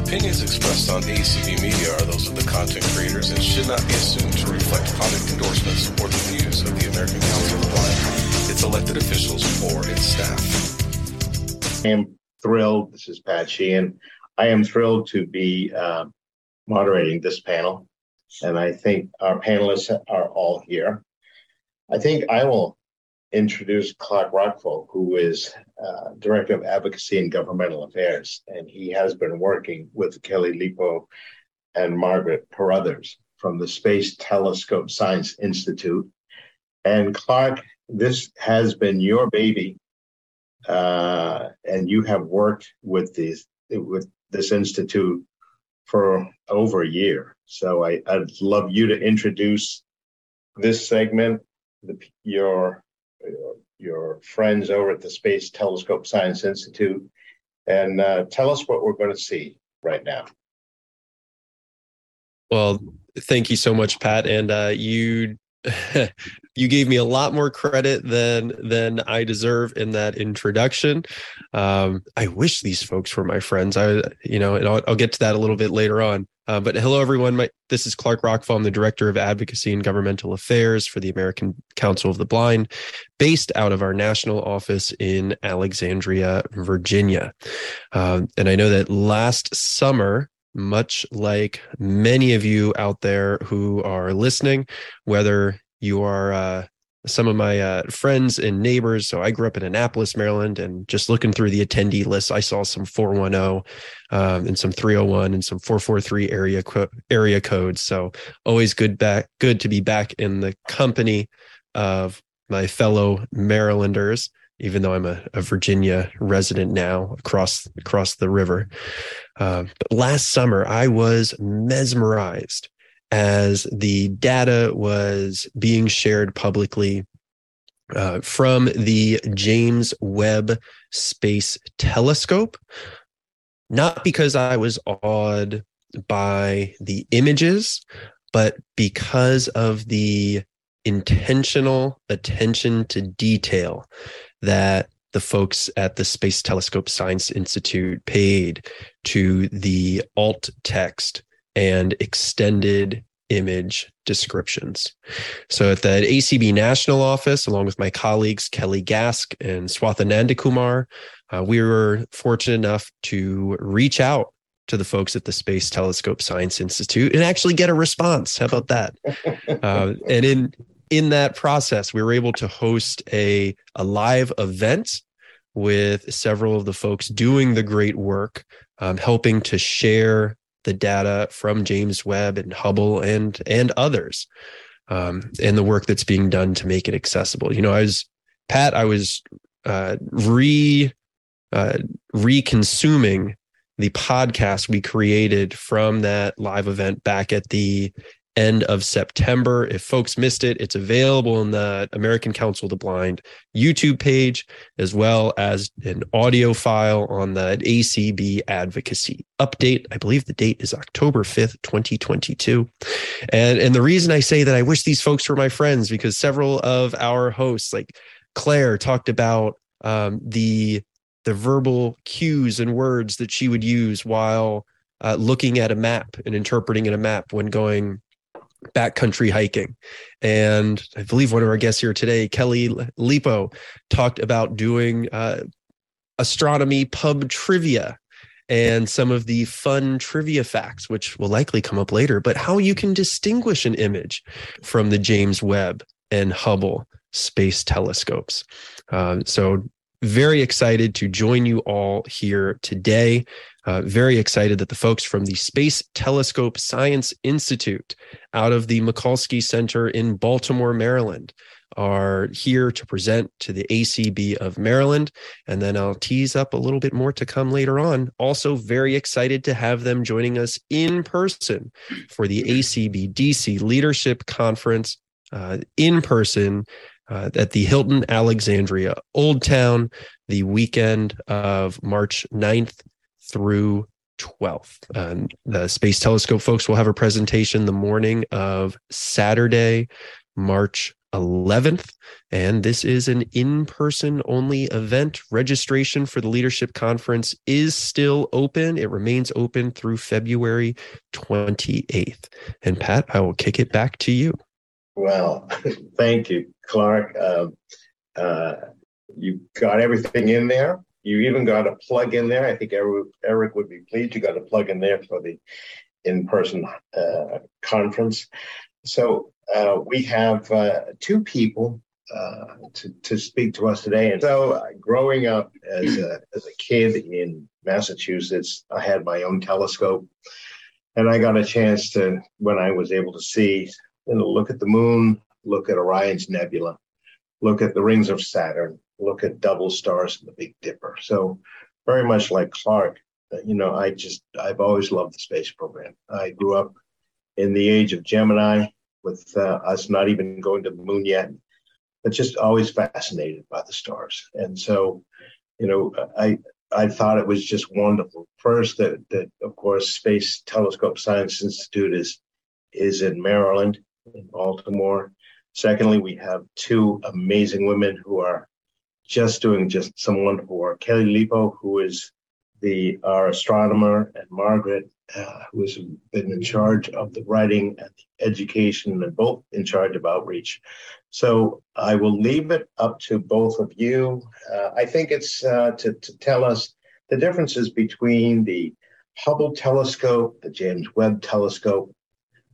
Opinions expressed on ACB Media are those of the content creators and should not be assumed to reflect product endorsements or the views of the American Council of Blind, its elected officials, or its staff. I am thrilled. This is Pat Sheehan. I am thrilled to be uh, moderating this panel, and I think our panelists are all here. I think I will introduce Clark Rachfal, who is uh, Director of Advocacy and Governmental Affairs, and he has been working with Kelly Lepo and Margaret Carruthers from the Space Telescope Science Institute. And Clark, this has been your baby, uh, and you have worked with these with this institute for over a year. So I, would love you to introduce this segment, the, your your friends over at the Space Telescope Science Institute and uh, tell us what we're going to see right now. Well, thank you so much, Pat. And uh, you you gave me a lot more credit than than I deserve in that introduction. Um, I wish these folks were my friends. I, you know, and I'll, I'll get to that a little bit later on. Uh, but hello, everyone. My, this is Clark Rachfal. I'm the Director of Advocacy and Governmental Affairs for the American Council of the Blind, based out of our national office in Alexandria, Virginia. Uh, and I know that last summer, much like many of you out there who are listening, whether you are uh, some of my uh, friends and neighbors. So I grew up in Annapolis, Maryland, and just looking through the attendee list, I saw some 410 um, and some 301 and some 443 area co- area codes. So always good back, good to be back in the company of my fellow Marylanders, even though I'm a, a Virginia resident now across across the river. Uh, but last summer, I was mesmerized as the data was being shared publicly uh, from the James Webb Space Telescope. Not because I was awed by the images, but because of the intentional attention to detail that the folks at the Space Telescope Science Institute paid to the alt text and extended image descriptions. So at the ACB National Office, along with my colleagues Kelly Gask and Swathananda Kumar, uh, we were fortunate enough to reach out to the folks at the Space Telescope Science Institute and actually get a response. How about that? uh, and in in that process, we were able to host a a live event with several of the folks doing the great work, um, helping to share the data from James Webb and Hubble and and others, um, and the work that's being done to make it accessible. You know, I was Pat. I was uh, re uh, re-consuming the podcast we created from that live event back at the end of September. If folks missed it, it's available in the American Council of the Blind YouTube page, as well as an audio file on the ACB advocacy update. I believe the date is October 5th, 2022. And, and the reason I say that I wish these folks were my friends, because several of our hosts, like Claire, talked about um, the the verbal cues and words that she would use while uh, looking at a map and interpreting in a map when going backcountry hiking. And I believe one of our guests here today, Kelly Lepo, talked about doing uh, astronomy pub trivia and some of the fun trivia facts, which will likely come up later, but how you can distinguish an image from the James Webb and Hubble space telescopes. Uh, so, very excited to join you all here today. Uh, very excited that the folks from the Space Telescope Science Institute out of the Mikulski Center in Baltimore, Maryland, are here to present to the ACB of Maryland. And then I'll tease up a little bit more to come later on. Also, very excited to have them joining us in person for the ACB DC Leadership Conference uh, in person uh, at the Hilton Alexandria Old Town the weekend of March 9th through 12th. And the Space Telescope folks will have a presentation the morning of Saturday, March 11th. And this is an in person only event. Registration for the leadership conference is still open. It remains open through February 28th. And Pat, I will kick it back to you. Well, thank you, Clark. Uh, uh, you got everything in there. You even got a plug in there. I think Eric, Eric would be pleased. You got a plug in there for the in-person uh, conference. So uh, we have uh, two people uh, to, to speak to us today. And so, growing up as a, as a kid in Massachusetts, I had my own telescope, and I got a chance to, when I was able to see, know, look at the moon, look at Orion's Nebula, look at the rings of Saturn, look at double stars and the Big Dipper. So, very much like Clark, you know, I just I've always loved the space program. I grew up in the age of Gemini with uh, us not even going to the moon yet, but just always fascinated by the stars. And so, you know, I I thought it was just wonderful. First, that that of course, Space Telescope Science Institute is is in Maryland, in Baltimore. Secondly, we have two amazing women who are just doing just some wonderful work. Kelly Lepo, who is the our astronomer, and Margaret, uh, who has been in charge of the writing and the education, and both in charge of outreach. So I will leave it up to both of you. Uh, I think it's uh, to, to tell us the differences between the Hubble telescope, the James Webb telescope,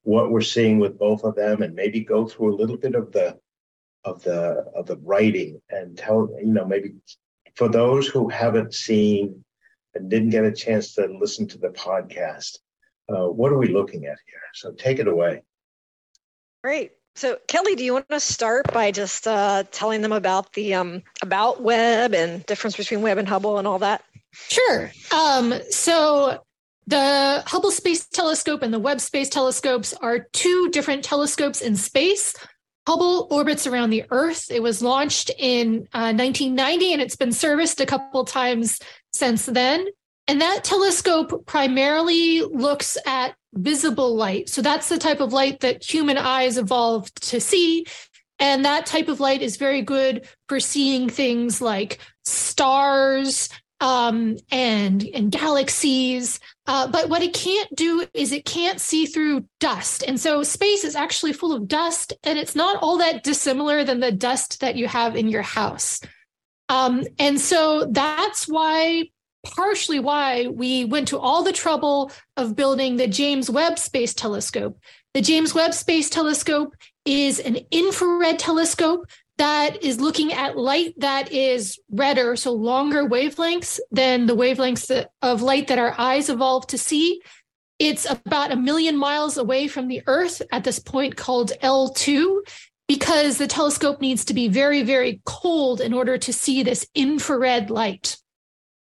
what we're seeing with both of them, and maybe go through a little bit of the of the of the writing and tell you know maybe for those who haven't seen and didn't get a chance to listen to the podcast, uh, what are we looking at here? So take it away. Great. So Kelly, do you want to start by just uh, telling them about the um, about Webb and difference between Webb and Hubble and all that? Sure. Um, so the Hubble Space Telescope and the Webb Space Telescopes are two different telescopes in space. Hubble orbits around the Earth. It was launched in uh, 1990 and it's been serviced a couple times since then. And that telescope primarily looks at visible light. So that's the type of light that human eyes evolved to see. And that type of light is very good for seeing things like stars um, and, and galaxies. Uh, but what it can't do is it can't see through dust. And so space is actually full of dust, and it's not all that dissimilar than the dust that you have in your house. Um, and so that's why, partially why, we went to all the trouble of building the James Webb Space Telescope. The James Webb Space Telescope is an infrared telescope that is looking at light that is redder, so longer wavelengths than the wavelengths of light that our eyes evolved to see. It's about a million miles away from the Earth at this point called L2 because the telescope needs to be very, very cold in order to see this infrared light.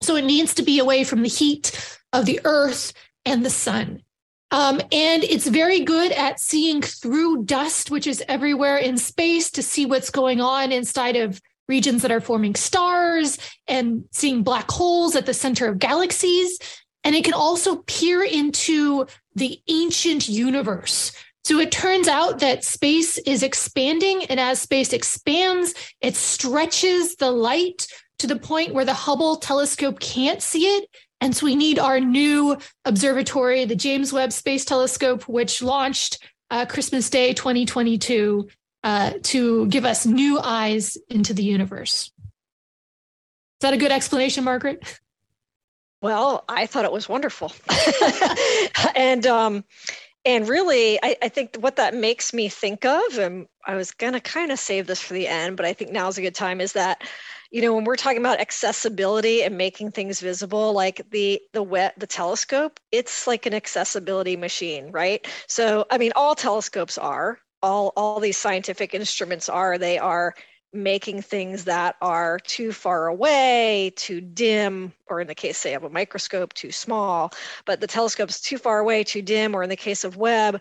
So it needs to be away from the heat of the Earth and the sun. Um, and it's very good at seeing through dust, which is everywhere in space, to see what's going on inside of regions that are forming stars and seeing black holes at the center of galaxies. And it can also peer into the ancient universe. So it turns out that space is expanding. And as space expands, it stretches the light to the point where the Hubble telescope can't see it and so we need our new observatory, the James Webb Space Telescope, which launched uh, Christmas Day 2022 uh, to give us new eyes into the universe. Is that a good explanation, Margaret? Well, I thought it was wonderful. and um, and really, I, I, think what that makes me think of, and I was going to kind of save this for the end, but I think now's a good time, is that you know when we're talking about accessibility and making things visible like the the wet the telescope it's like an accessibility machine right? So i mean all telescopes are all all these scientific instruments are they are making things that are too far away too dim or in the case say of a microscope too small but the telescope's too far away too dim or in the case of webb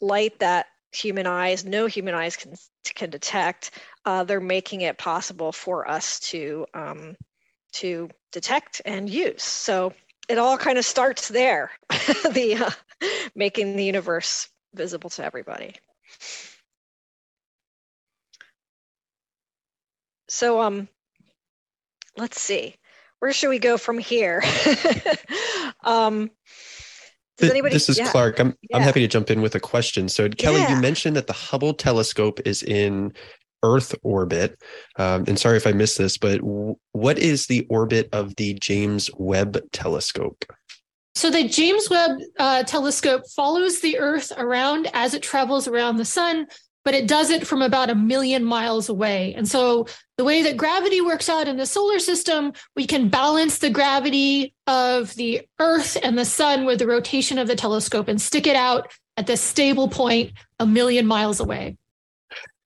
light that human eyes no human eyes can can detect uh, they're making it possible for us to um, to detect and use. So it all kind of starts there, the uh, making the universe visible to everybody. so um, let's see, where should we go from here? um, does anybody? This is yeah. Clark. I'm I'm happy to jump in with a question. So Kelly, you mentioned that the Hubble telescope is in Earth orbit. Um, and sorry if I missed this, but w- what is the orbit of the James Webb Telescope? So the James Webb uh, telescope follows the Earth around as it travels around the sun, but it does it from about a million miles away. And so the way that gravity works out in the solar system, we can balance the gravity of the Earth and the sun with the rotation of the telescope and stick it out at this stable point a million miles away.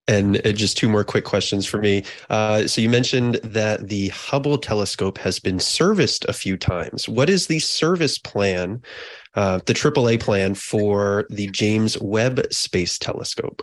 And uh, just two more quick questions for me. Uh, so you mentioned that the Hubble telescope has been serviced a few times. What is the service plan, uh, the AAA plan for the James Webb Space Telescope?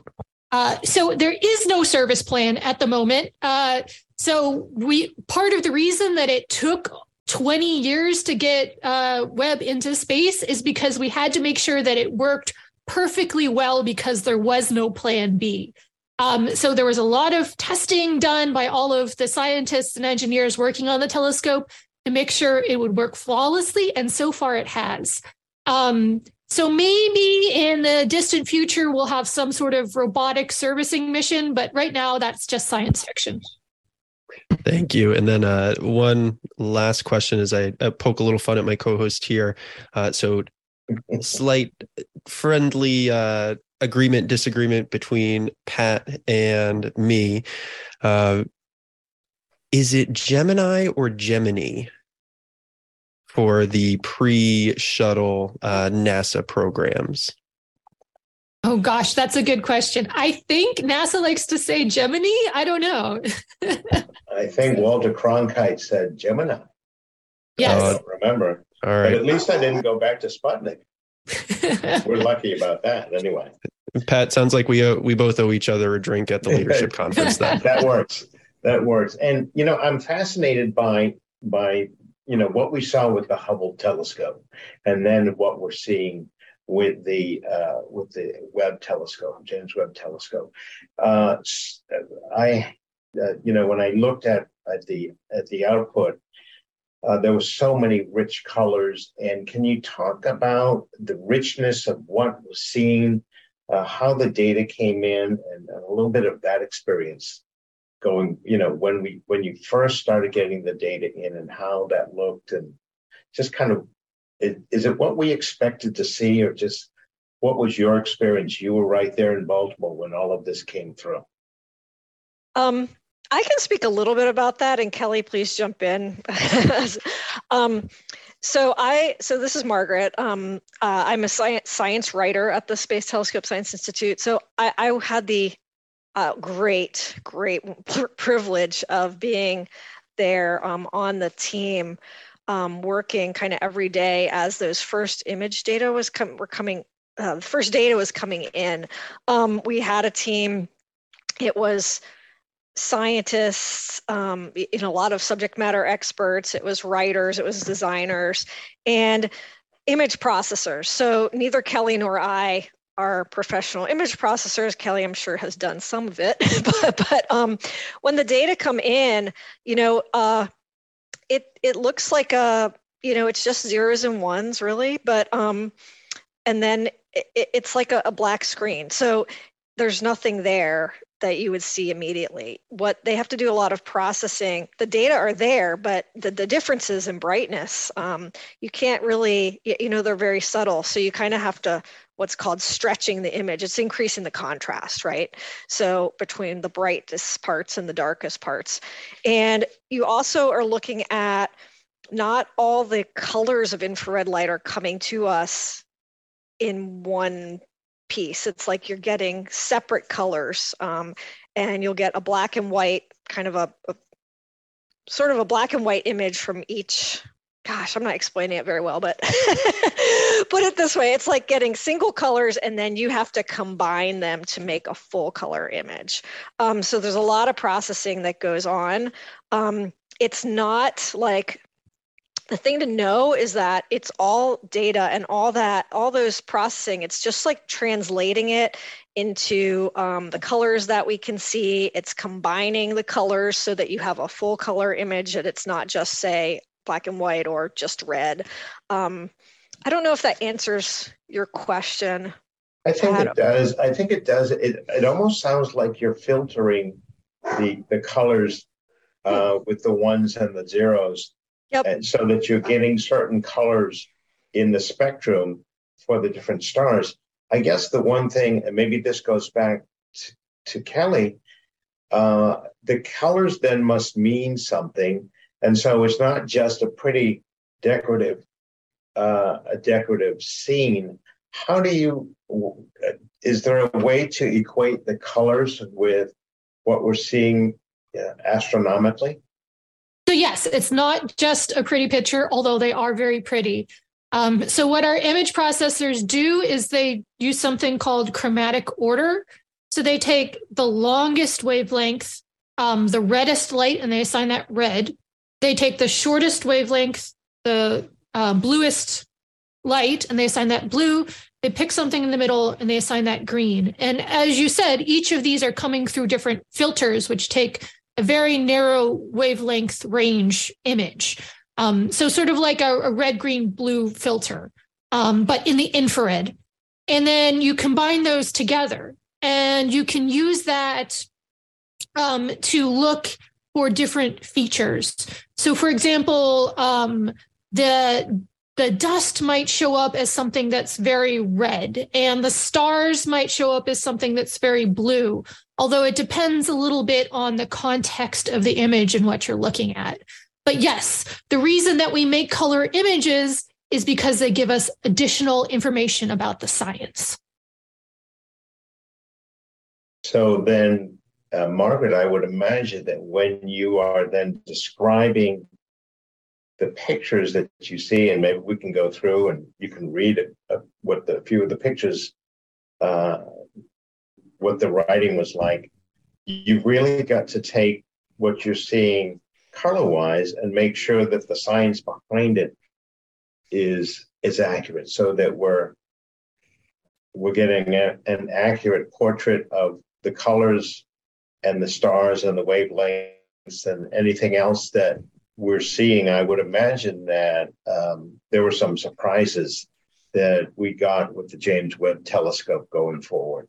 Uh, so there is no service plan at the moment. Uh, so we part of the reason that it took 20 years to get uh, Webb into space is because we had to make sure that it worked perfectly well because there was no plan B. Um, so there was a lot of testing done by all of the scientists and engineers working on the telescope to make sure it would work flawlessly, and so far it has. Um, so maybe in the distant future we'll have some sort of robotic servicing mission, but right now that's just science fiction. Thank you. And then uh, one last question as I uh, poke a little fun at my co-host here. Uh, so slight friendly uh, agreement disagreement between Pat and me. Uh, is it Gemini or Gemini for the pre-shuttle uh, NASA programs? Oh gosh, that's a good question. I think NASA likes to say Gemini. I don't know. I think Walter Cronkite said Gemini. I yes. don't remember. All right. But at least I didn't go back to Sputnik. We're lucky about that anyway. Pat. Sounds like we owe, we both owe each other a drink at the leadership conference. Then that works. That works. And you know, I'm fascinated by by you know what we saw with the Hubble telescope, and then what we're seeing with the uh, with the Webb telescope, James Webb telescope. Uh, I, uh, you know, when I looked at at the at the output, uh, there were so many rich colors. And can you talk about the richness of what was seen, uh, how the data came in, and, and a little bit of that experience going, you know, when we when you first started getting the data in and how that looked, and just kind of, is, is it what we expected to see, or just what was your experience? You were right there in Baltimore when all of this came through. Um, I can speak a little bit about that, and Kelly, please jump in. um, so I, so this is Margaret. Um, uh, I'm a science science writer at the Space Telescope Science Institute. So I, I had the uh, great, great pr- privilege of being there um, on the team, um, working kind of every day as those first image data was com- were coming. Uh, the first data was coming in. Um, we had a team. It was scientists, um, know, a lot of subject matter experts. It was writers, it was designers, and image processors. So neither Kelly nor I are professional image processors. Kelly, I'm sure, has done some of it, but, but um, when the data come in, you know, uh, it it looks like a, you know, it's just zeros and ones, really, but um, and then it, it's like a, a black screen. So there's nothing there that you would see immediately. What they have to do a lot of processing. The data are there, but the, the differences in brightness, um, you can't really, you know, they're very subtle. So you kind of have to what's called stretching the image. It's increasing the contrast, right? So between the brightest parts and the darkest parts. And you also are looking at not all the colors of infrared light are coming to us in one piece. It's like you're getting separate colors, um, and you'll get a black and white kind of a, a sort of a black and white image from each. Gosh, I'm not explaining it very well, but put it this way it's like getting single colors and then you have to combine them to make a full color image. Um, so there's a lot of processing that goes on. Um, it's not like the thing to know is that it's all data and all that all those processing it's just like translating it into um, the colors that we can see. It's combining the colors so that you have a full color image that it's not just say black and white or just red. Um, i don't know if that answers your question. I think it does. I think it does. It, it almost sounds like you're filtering the the colors uh, with the ones and the zeros Yep. And so that you're getting certain colors in the spectrum for the different stars. I guess the one thing, and maybe this goes back to, to Kelly, uh, the colors then must mean something, and so it's not just a pretty decorative, uh, a decorative scene. How do you? Is there a way to equate the colors with what we're seeing uh, astronomically? Yes, it's not just a pretty picture, although they are very pretty. Um, so what our image processors do is they use something called chromatic order. So they take the longest wavelength, um, the reddest light, and they assign that red. They take the shortest wavelength, the uh, bluest light, and they assign that blue. They pick something in the middle and they assign that green. And as you said, each of these are coming through different filters, which take a very narrow wavelength range image. Um, so sort of like a, a red, green, blue filter, um, but in the infrared. And then you combine those together and you can use that um, to look for different features. So for example, um, the the dust might show up as something that's very red and the stars might show up as something that's very blue although it depends a little bit on the context of the image and what you're looking at. But yes, the reason that we make color images is because they give us additional information about the science. So then, uh, Margaret, I would imagine that when you are then describing the pictures that you see, and maybe we can go through and you can read uh, what the few of the pictures uh, what the writing was like, you've really got to take what you're seeing color wise and make sure that the science behind it is is accurate so that we're we're getting a, an accurate portrait of the colors and the stars and the wavelengths and anything else that we're seeing i would imagine that um, there were some surprises that we got with the james webb telescope going forward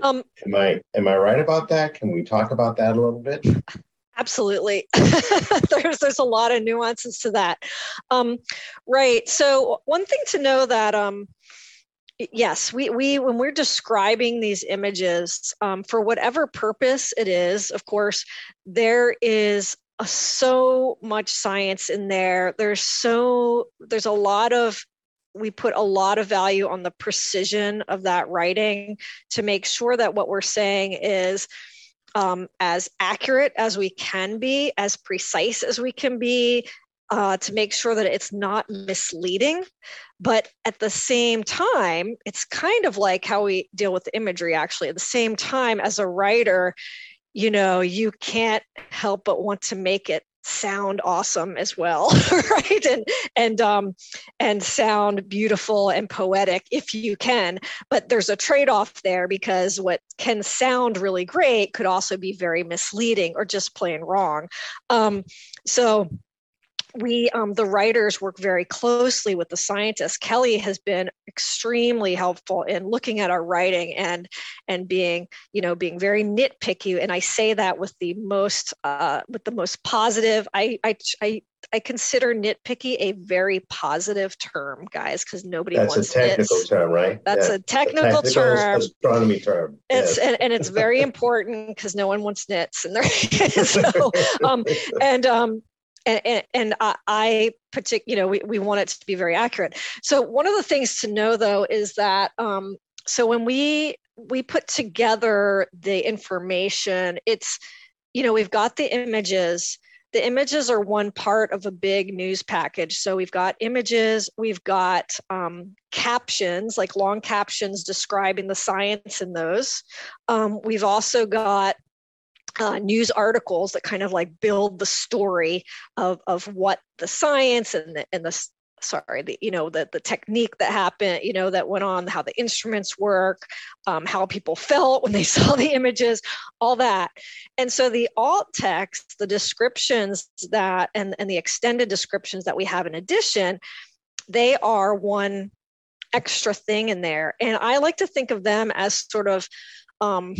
um, am I am I right about that? Can we talk about that a little bit? Absolutely. there's there's a lot of nuances to that. Um, right. So one thing to know that um, yes, we we when we're describing these images um, for whatever purpose it is, of course, there is so much science in there. There's so there's a lot of we put a lot of value on the precision of that writing to make sure that what we're saying is um, as accurate as we can be, as precise as we can be, uh, to make sure that it's not misleading. But at the same time, it's kind of like how we deal with imagery, actually. At the same time, as a writer, you know, you can't help but want to make it sound awesome as well right? And and um and sound beautiful and poetic if you can but there's a trade-off there because what can sound really great could also be very misleading or just plain wrong. Um so we um, the writers work very closely with the scientists kelly has been extremely helpful in looking at our writing and and being you know being very nitpicky and i say that with the most uh, with the most positive i i, I I consider nitpicky a very positive term, guys, because nobody That's wants a technical nits. term, right? That's yeah. a technical, technical term. Astronomy term. It's yes. and, and it's very important because no one wants nits, and there. so, um, and um, and, and, and I, I partic- you know, we, we want it to be very accurate. So one of the things to know though is that um, so when we we put together the information, it's you know we've got the images. The images are one part of a big news package. So we've got images, we've got um, captions, like long captions describing the science in those. Um, we've also got uh, news articles that kind of like build the story of, of what the science and the, and the sorry the you know the the technique that happened you know that went on how the instruments work um, how people felt when they saw the images all that. And so the alt text the descriptions that and and the extended descriptions that we have in addition they are one extra thing in there. And i like to think of them as sort of um,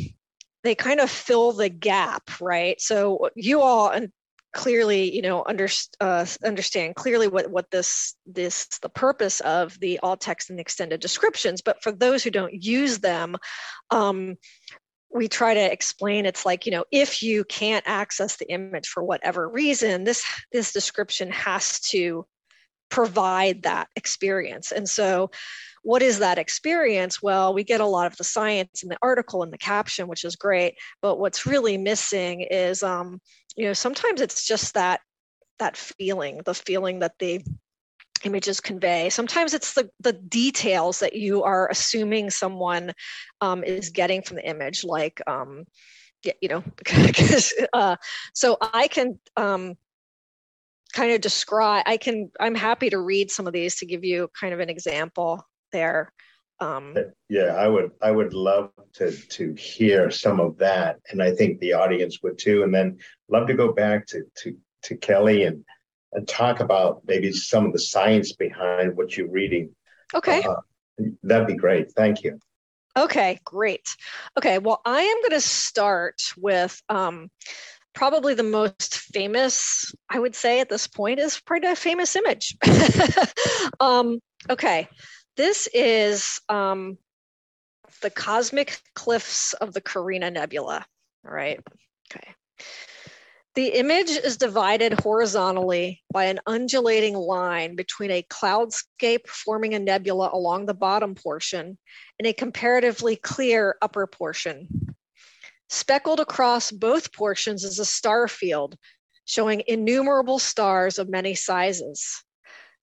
they kind of fill the gap right? So you all and clearly you know under, uh, understand clearly what what this this the purpose of the alt text and extended descriptions but for those who don't use them um, we try to explain it's like you know if you can't access the image for whatever reason this this description has to provide that experience. And so what is that experience? Well we get a lot of the science in the article and the caption which is great but what's really missing is um, you know sometimes it's just that that feeling the feeling that the images convey. Sometimes it's the the details that you are assuming someone um, is getting from the image like um, you know uh, so i can um, kind of describe i can i'm happy to read some of these to give you kind of an example there um, yeah, I would I would love to to hear some of that, and I think the audience would too. And then love to go back to to to Kelly and and talk about maybe some of the science behind what you're reading. Okay, uh, that'd be great. Thank you. Okay, great. Okay, well, I am going to start with um, probably the most famous, I would say at this point, is probably a famous image. um, okay, this is um, the cosmic cliffs of the Carina Nebula. All right. Okay. The image is divided horizontally by an undulating line between a cloudscape forming a nebula along the bottom portion and a comparatively clear upper portion. Speckled across both portions is a star field showing innumerable stars of many sizes.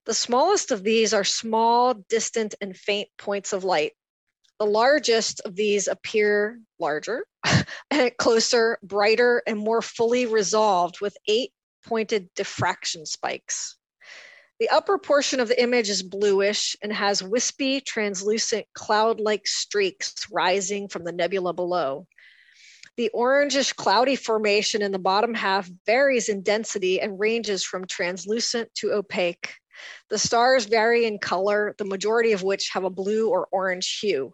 The smallest of these are small, distant, and faint points of light. The largest of these appear larger, closer, brighter, and more fully resolved with eight pointed diffraction spikes. The upper portion of the image is bluish and has wispy, translucent cloud like streaks rising from the nebula below. The orangish cloudy formation in the bottom half varies in density and ranges from translucent to opaque. The stars vary in color, the majority of which have a blue or orange hue.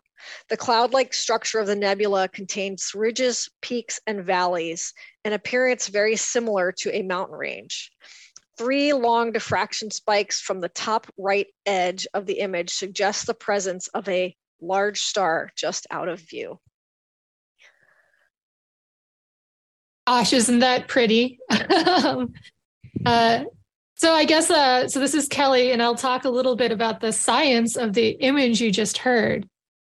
The cloud like structure of the nebula contains ridges, peaks, and valleys, an appearance very similar to a mountain range. Three long diffraction spikes from the top right edge of the image suggest the presence of a large star just out of view. Gosh, isn't that pretty? uh, so I guess uh, so. This is Kelly, and I'll talk a little bit about the science of the image you just heard.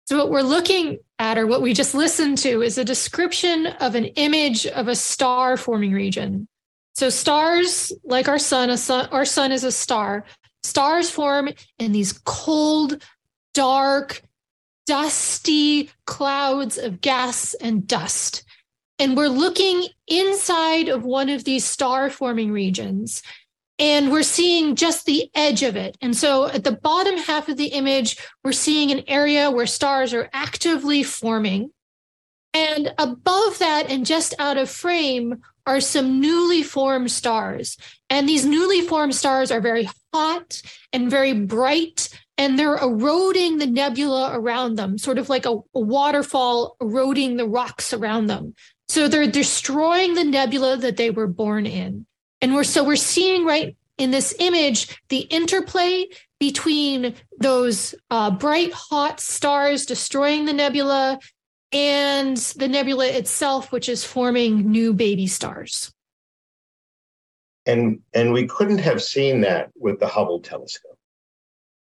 So what we're looking at, or what we just listened to, is a description of an image of a star forming region. So stars, like our sun, sun, our sun is a star. Stars form in these cold, dark, dusty clouds of gas and dust. And we're looking inside of one of these star forming regions and we're seeing just the edge of it. And so at the bottom half of the image, we're seeing an area where stars are actively forming. And above that and just out of frame are some newly formed stars. And these newly formed stars are very hot and very bright, and they're eroding the nebula around them, sort of like a, waterfall eroding the rocks around them. So they're destroying the nebula that they were born in. And we're so we're seeing right in this image the interplay between those uh, bright, hot stars destroying the nebula and the nebula itself, which is forming new baby stars. And and we couldn't have seen that with the Hubble telescope.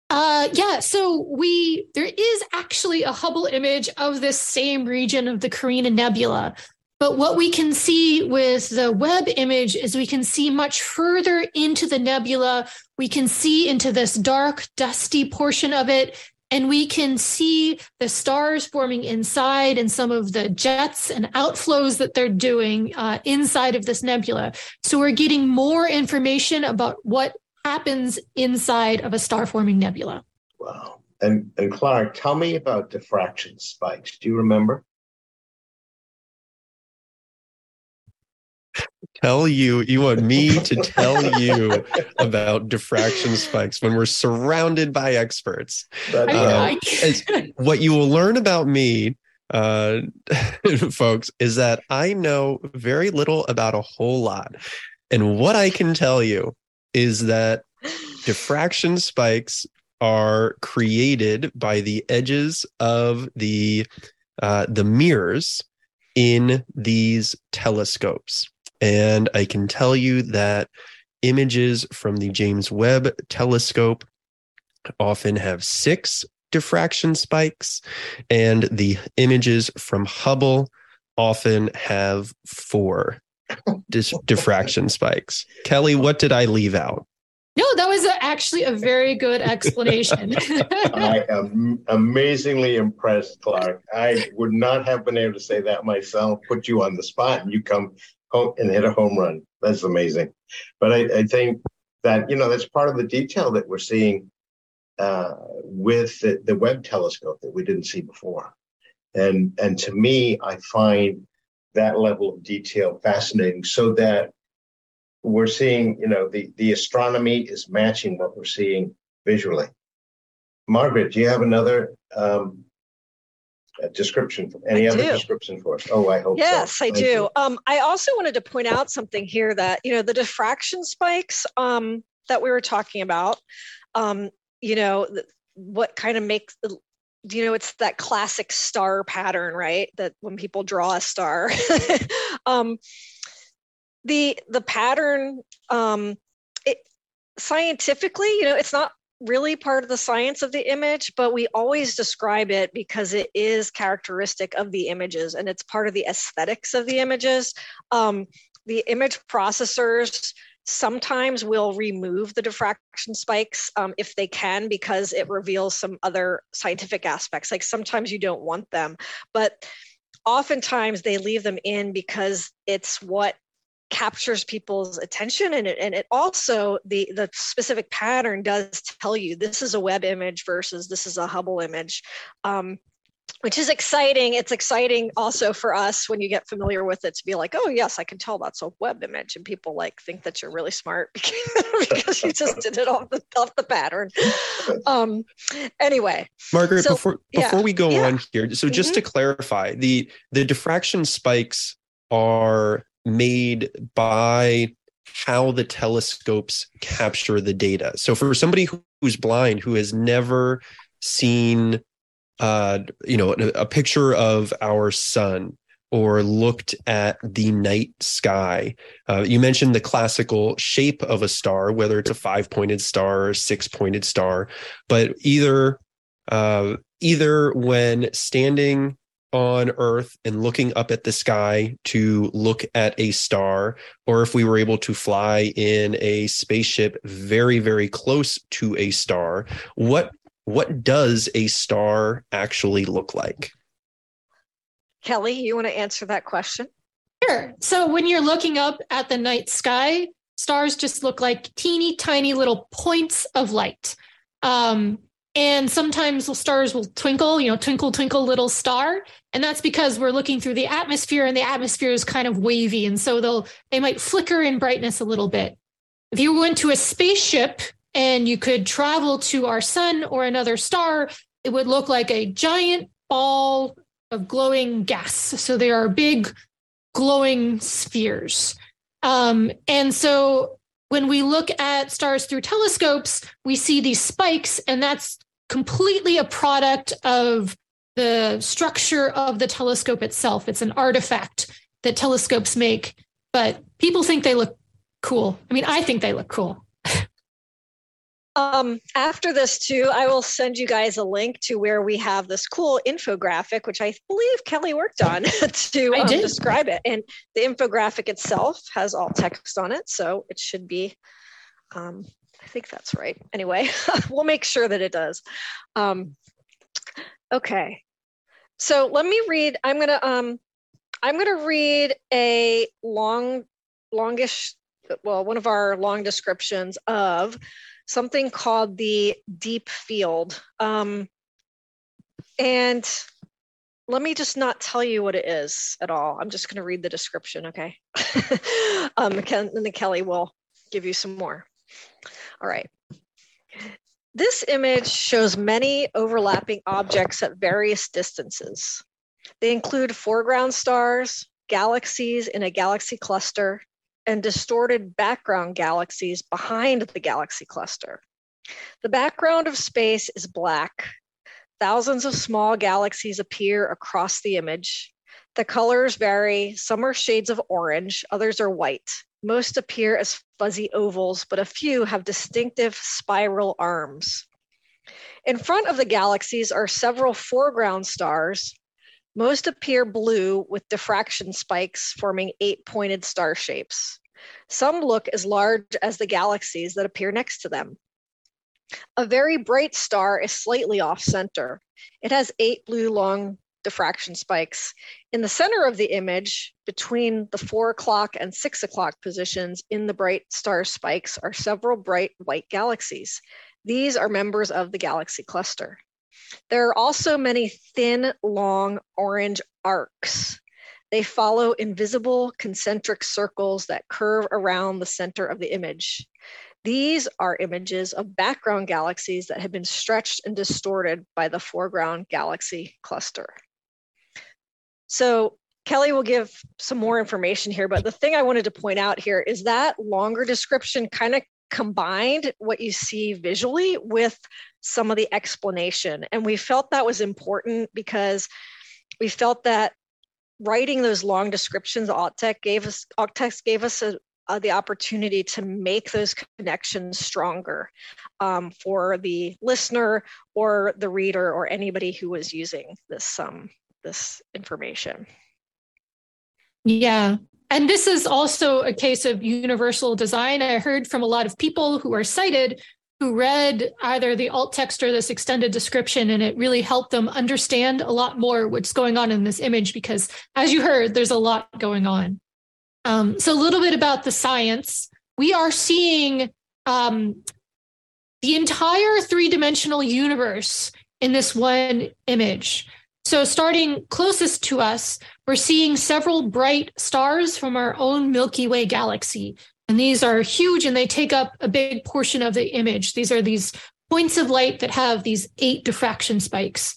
Uh, yeah, so we there is actually a Hubble image of this same region of the Carina Nebula, but what we can see with the Webb image is we can see much further into the nebula. We can see into this dark, dusty portion of it. and we can see the stars forming inside and some of the jets and outflows that they're doing uh, inside of this nebula. So we're getting more information about what happens inside of a star forming nebula. Wow. And, and Clark, tell me about diffraction spikes. Do you remember? Tell you you want me to tell you about diffraction spikes when we're surrounded by experts. Uh, what you will learn about me uh, folks is that i know very little about a whole lot. And what i can tell you is that diffraction spikes are created by the edges of the uh, the mirrors in these telescopes and I can tell you that images from the James Webb telescope often have six diffraction spikes, and the images from Hubble often have four dis- diffraction spikes. Kelly, what did I leave out? No, that was a, actually a very good explanation. I am amazingly impressed, Clark. I would not have been able to say that myself. Put you on the spot, and you come and hit a home run. That's amazing. But I, I think that you know that's part of the detail that we're seeing uh, with the, the Webb telescope that we didn't see before. And and to me, I find that level of detail fascinating. So that we're seeing, you know, the the astronomy is matching what we're seeing visually. Margaret, do you have another um, description, for any I other do. description for us? Oh, I hope yes, so. I do. Um, I also wanted to point out something here that, you know, the diffraction spikes um, that we were talking about, um, you know, what kind of makes you know, it's that classic star pattern, right? That when people draw a star, um, the the pattern, um, it scientifically, you know, it's not really part of the science of the image, but we always describe it because it is characteristic of the images and it's part of the aesthetics of the images. Um, the image processors sometimes will remove the diffraction spikes um, if they can because it reveals some other scientific aspects. Like sometimes you don't want them, but oftentimes they leave them in because it's what captures people's attention and it, and it also the the specific pattern does tell you this is a Webb image versus this is a hubble image um, which is exciting it's exciting also for us when you get familiar with it to be like oh yes i can tell that's a Webb image and people like think that you're really smart because you just did it off the off the pattern um anyway margaret so, before before yeah, we go yeah. on here so just mm-hmm. to clarify the the diffraction spikes are made by how the telescopes capture the data. So for somebody who's blind who has never seen uh you know a picture of our sun or looked at the night sky. Uh, you mentioned the classical shape of a star, whether it's a five pointed star or six pointed star, but either uh, either when standing on Earth and looking up at the sky to look at a star, or if we were able to fly in a spaceship very, very close to a star, what what does a star actually look like? Kelly, you want to answer that question? Sure. So when you're looking up at the night sky, stars just look like teeny tiny little points of light. Um, and sometimes the stars will twinkle, you know, twinkle, twinkle, little star. And that's because we're looking through the atmosphere and the atmosphere is kind of wavy. And so they'll, they might flicker in brightness a little bit. If you went to a spaceship and you could travel to our sun or another star, it would look like a giant ball of glowing gas. So they are big glowing spheres. Um, and so when we look at stars through telescopes, we see these spikes, and that's completely a product of the structure of the telescope itself. It's an artifact that telescopes make, but people think they look cool. I mean, I think they look cool. um, after this, too, I will send you guys a link to where we have this cool infographic, which I believe Kelly worked on to um, describe it. And the infographic itself has alt text on it, so it should be um, think that's right. Anyway, we'll make sure that it does. Um, Okay. So let me read. I'm gonna um I'm gonna read a long, longish, well, one of our long descriptions of something called the deep field. Um, and let me just not tell you what it is at all. I'm just going to read the description, okay? um, and then Kelly will give you some more. All right. This image shows many overlapping objects at various distances. They include foreground stars, galaxies in a galaxy cluster, and distorted background galaxies behind the galaxy cluster. The background of space is black. Thousands of small galaxies appear across the image. The colors vary. Some are shades of orange, others are white. Most appear as fuzzy ovals, but a few have distinctive spiral arms. In front of the galaxies are several foreground stars. Most appear blue with diffraction spikes forming eight pointed star shapes. Some look as large as the galaxies that appear next to them. A very bright star is slightly off center. It has eight blue long diffraction spikes. In the center of the image, between the four o'clock and six o'clock positions in the bright star spikes, are several bright white galaxies. These are members of the galaxy cluster. There are also many thin, long orange arcs. They follow invisible concentric circles that curve around the center of the image. These are images of background galaxies that have been stretched and distorted by the foreground galaxy cluster. So Kelly will give some more information here, but the thing I wanted to point out here is that longer description kind of combined what you see visually with some of the explanation. And we felt that was important because we felt that writing those long descriptions, AltText gave us AltText gave us a, uh, the opportunity to make those connections stronger um, for the listener or the reader or anybody who was using this um, this information. Yeah. And this is also a case of universal design. I heard from a lot of people who are sighted who read either the alt text or this extended description, and it really helped them understand a lot more what's going on in this image because, as you heard, there's a lot going on. Um, so, a little bit about the science. We are seeing um, the entire three dimensional universe in this one image. So, starting closest to us, we're seeing several bright stars from our own Milky Way galaxy. And these are huge and they take up a big portion of the image. These are these points of light that have these eight diffraction spikes.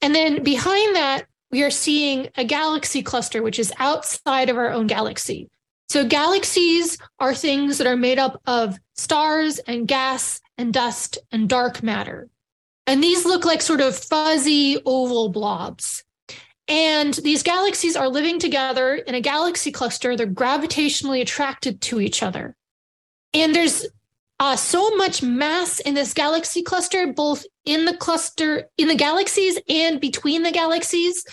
And then behind that, we are seeing a galaxy cluster, which is outside of our own galaxy. So galaxies are things that are made up of stars and gas and dust and dark matter. And these look like sort of fuzzy oval blobs. And these galaxies are living together in a galaxy cluster. They're gravitationally attracted to each other. And there's uh, so much mass in this galaxy cluster, both in the cluster, in the galaxies and between the galaxies,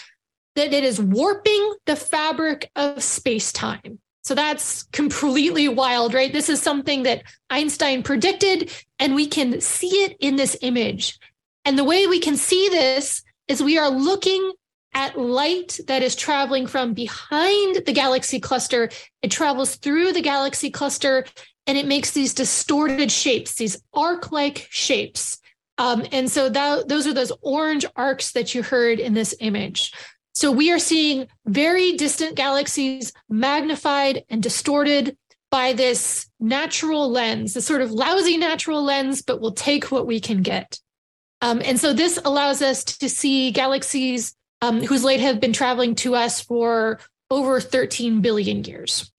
that it is warping the fabric of space time. So that's completely wild, right? This is something that Einstein predicted, and we can see it in this image. And the way we can see this is we are looking at light that is traveling from behind the galaxy cluster. It travels through the galaxy cluster and it makes these distorted shapes, these arc like shapes. Um, and so that, those are those orange arcs that you heard in this image. So we are seeing very distant galaxies magnified and distorted by this natural lens, this sort of lousy natural lens, but we'll take what we can get. Um, and so this allows us to see galaxies um, whose light have been traveling to us for over 13 billion years.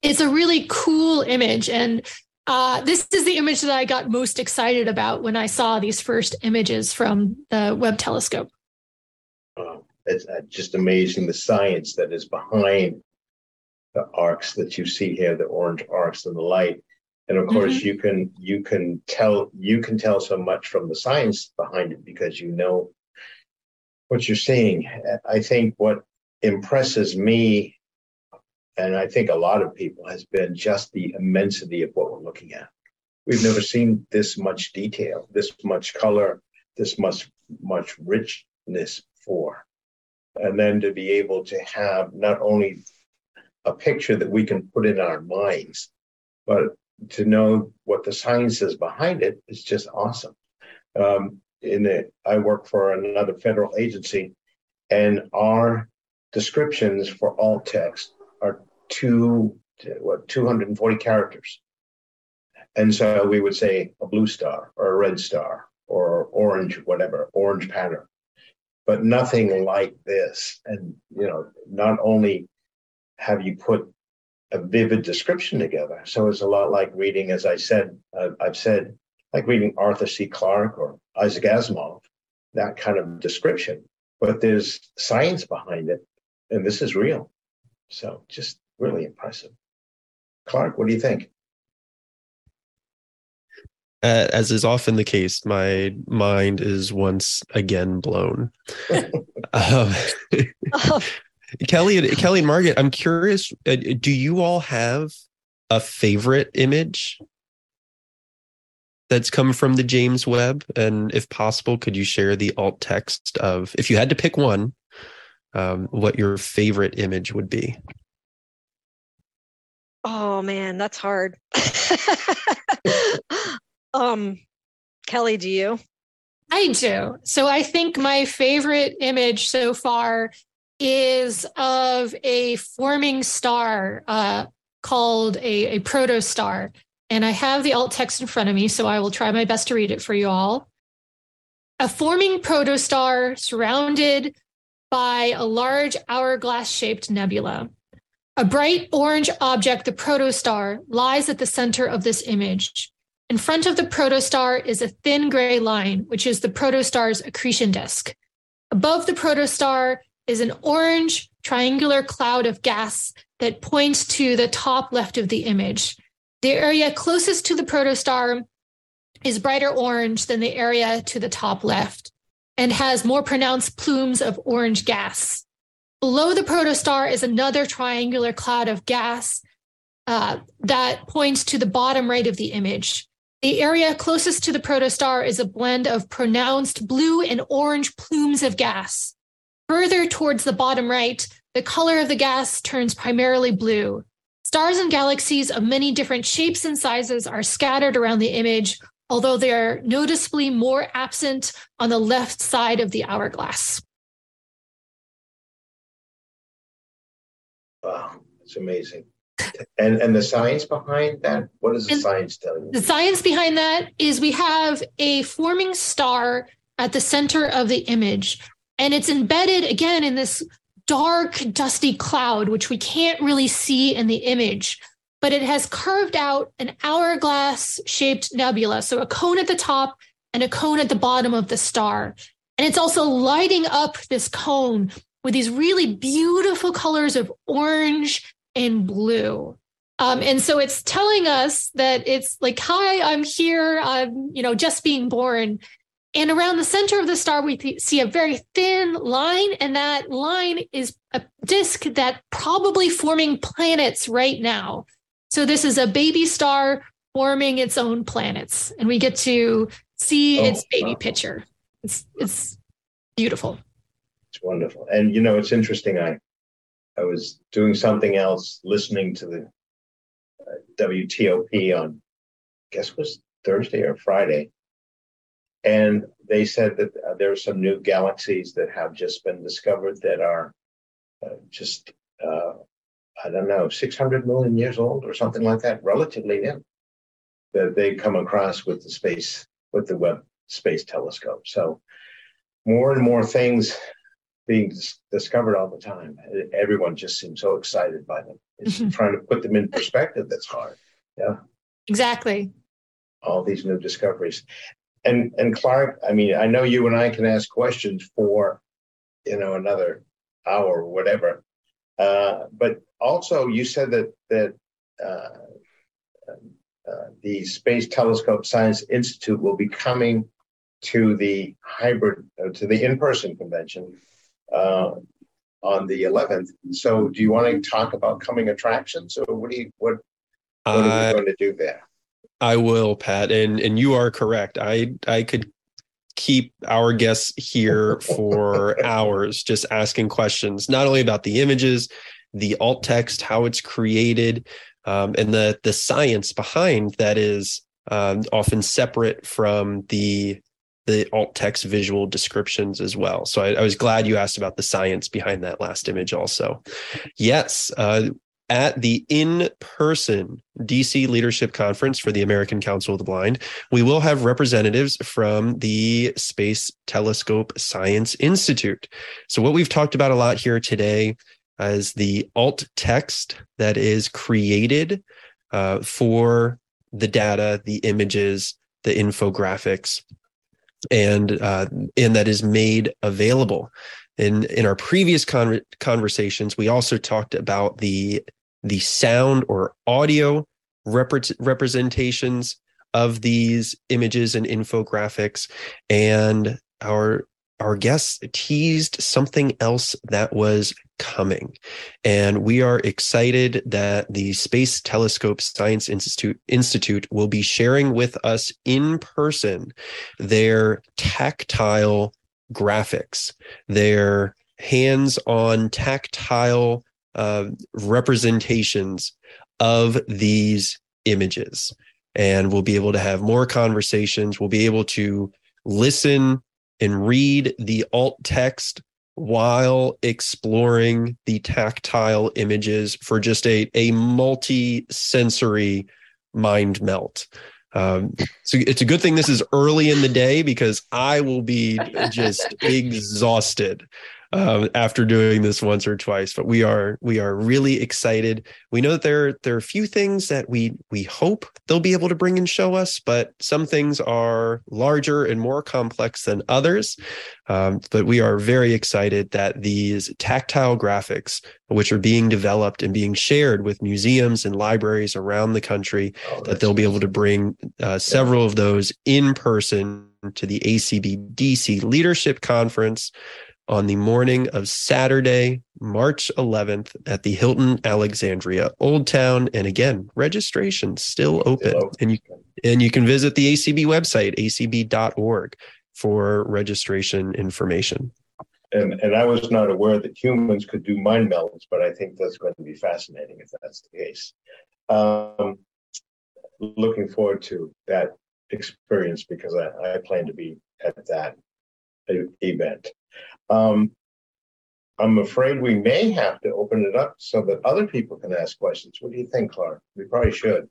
It's a really cool image. And uh, this is the image that I got most excited about when I saw these first images from the Webb telescope. It's uh, just amazing the science that is behind the arcs that you see here, the orange arcs and the light. And of course, mm-hmm. you can you can tell you can tell so much from the science behind it because you know what you're seeing. I think what impresses me, and I think a lot of people, has been just the immensity of what we're looking at. We've never seen this much detail, this much color, this much much rich this for. And then to be able to have not only a picture that we can put in our minds, but to know what the science is behind it is just awesome. Um, in the, I work for another federal agency, and our descriptions for alt text are two what 240 characters. And so we would say a blue star or a red star or orange, whatever, orange pattern, but nothing like this. And, you know, not only have you put a vivid description together, so it's a lot like reading, as I said, uh, I've said, like reading Arthur C. Clarke or Isaac Asimov, that kind of description. But there's science behind it, and this is real. So just really impressive. Clark, what do you think? Uh, as is often the case, my mind is once again blown. um, Kelly, Kelly and Margaret, I'm curious. Uh, do you all have a favorite image that's come from the James Webb? And if possible, could you share the alt text of, if you had to pick one, um, what your favorite image would be? Oh man, that's hard. um, Kelly, do you? I do. So I think my favorite image so far is of a forming star uh, called a, a protostar. And I have the alt text in front of me, so I will try my best to read it for you all. A forming protostar surrounded by a large hourglass shaped nebula. A bright orange object, the protostar, lies at the center of this image. In front of the protostar is a thin gray line, which is the protostar's accretion disk. Above the protostar is an orange triangular cloud of gas that points to the top left of the image. The area closest to the protostar is brighter orange than the area to the top left and has more pronounced plumes of orange gas. Below the protostar is another triangular cloud of gas uh, that points to the bottom right of the image. The area closest to the protostar is a blend of pronounced blue and orange plumes of gas. Further towards the bottom right, the color of the gas turns primarily blue. Stars and galaxies of many different shapes and sizes are scattered around the image, although they are noticeably more absent on the left side of the hourglass. Wow, it's amazing. And and the science behind that, what does the and science tell you? The science behind that is we have a forming star at the center of the image, and it's embedded again in this dark, dusty cloud, which we can't really see in the image, but it has carved out an hourglass shaped nebula. So a cone at the top and a cone at the bottom of the star. And it's also lighting up this cone with these really beautiful colors of orange and blue. Um, and so it's telling us that it's like, hi, I'm here. I'm, you know, just being born. And around the center of the star, we see a very thin line, and that line is a disk that probably forming planets right now. So this is a baby star forming its own planets, and we get to see oh, its baby wow. picture. It's it's beautiful. It's wonderful. And you know, it's interesting. I I was doing something else, listening to the uh, WTOP on, I guess it was Thursday or Friday, and they said that uh, there are some new galaxies that have just been discovered that are uh, just uh, I don't know, 600 million years old or something like that, relatively new, that they come across with the space with the Webb Space Telescope. So more and more things being discovered all the time. Everyone just seems so excited by them. It's mm-hmm. trying to put them in perspective that's hard. Yeah. Exactly. All these new discoveries. And and Clark, I mean, I know you and I can ask questions for, you know, another hour or whatever. Uh, but also, you said that that uh, uh, the Space Telescope Science Institute will be coming to the hybrid uh, to the in-person convention uh, on the 11th. So, do you want to talk about coming attractions, or what do you what what are we going to do there? I will, Pat, and and you are correct. I I could keep our guests here for hours just asking questions, not only about the images, the alt text, how it's created, um, and the the science behind that is um, often separate from the the alt text visual descriptions as well. So I, I, was glad you asked about the science behind that last image also. Yes, uh, at the in person DC Leadership Conference for the American Council of the Blind, we will have representatives from the Space Telescope Science Institute. So, what we've talked about a lot here today is the alt text that is created uh, for the data, the images, the infographics, and uh, and that is made available. In in our previous con- conversations, we also talked about the the sound or audio rep- representations of these images and infographics. And our our guests teased something else that was coming. And we are excited that the space telescope science institute institute will be sharing with us in person their tactile graphics their hands-on tactile uh, representations of these images. And we'll be able to have more conversations. We'll be able to listen and read the alt text while exploring the tactile images for just a, a multi sensory mind meld. Um, so it's a good thing this is early in the day because I will be just exhausted um, after doing this once or twice. But we are we are really excited. We know that there there are a few things that we we hope they'll be able to bring and show us, but some things are larger and more complex than others. Um, but we are very excited that these tactile graphics, which are being developed and being shared with museums and libraries around the country, oh, that they'll be able to bring uh, several of those in person to the ACB DC Leadership Conference on the morning of Saturday, March 11th at the Hilton Alexandria Old Town. And again, registration still open. And you and you can visit the ACB website, acb.org, for registration information. And and I was not aware that humans could do mind melds, but I think that's going to be fascinating if that's the case. Um, looking forward to that experience because I, I plan to be at that event. Um, I'm afraid we may have to open it up so that other people can ask questions. What do you think, Clark? We probably should.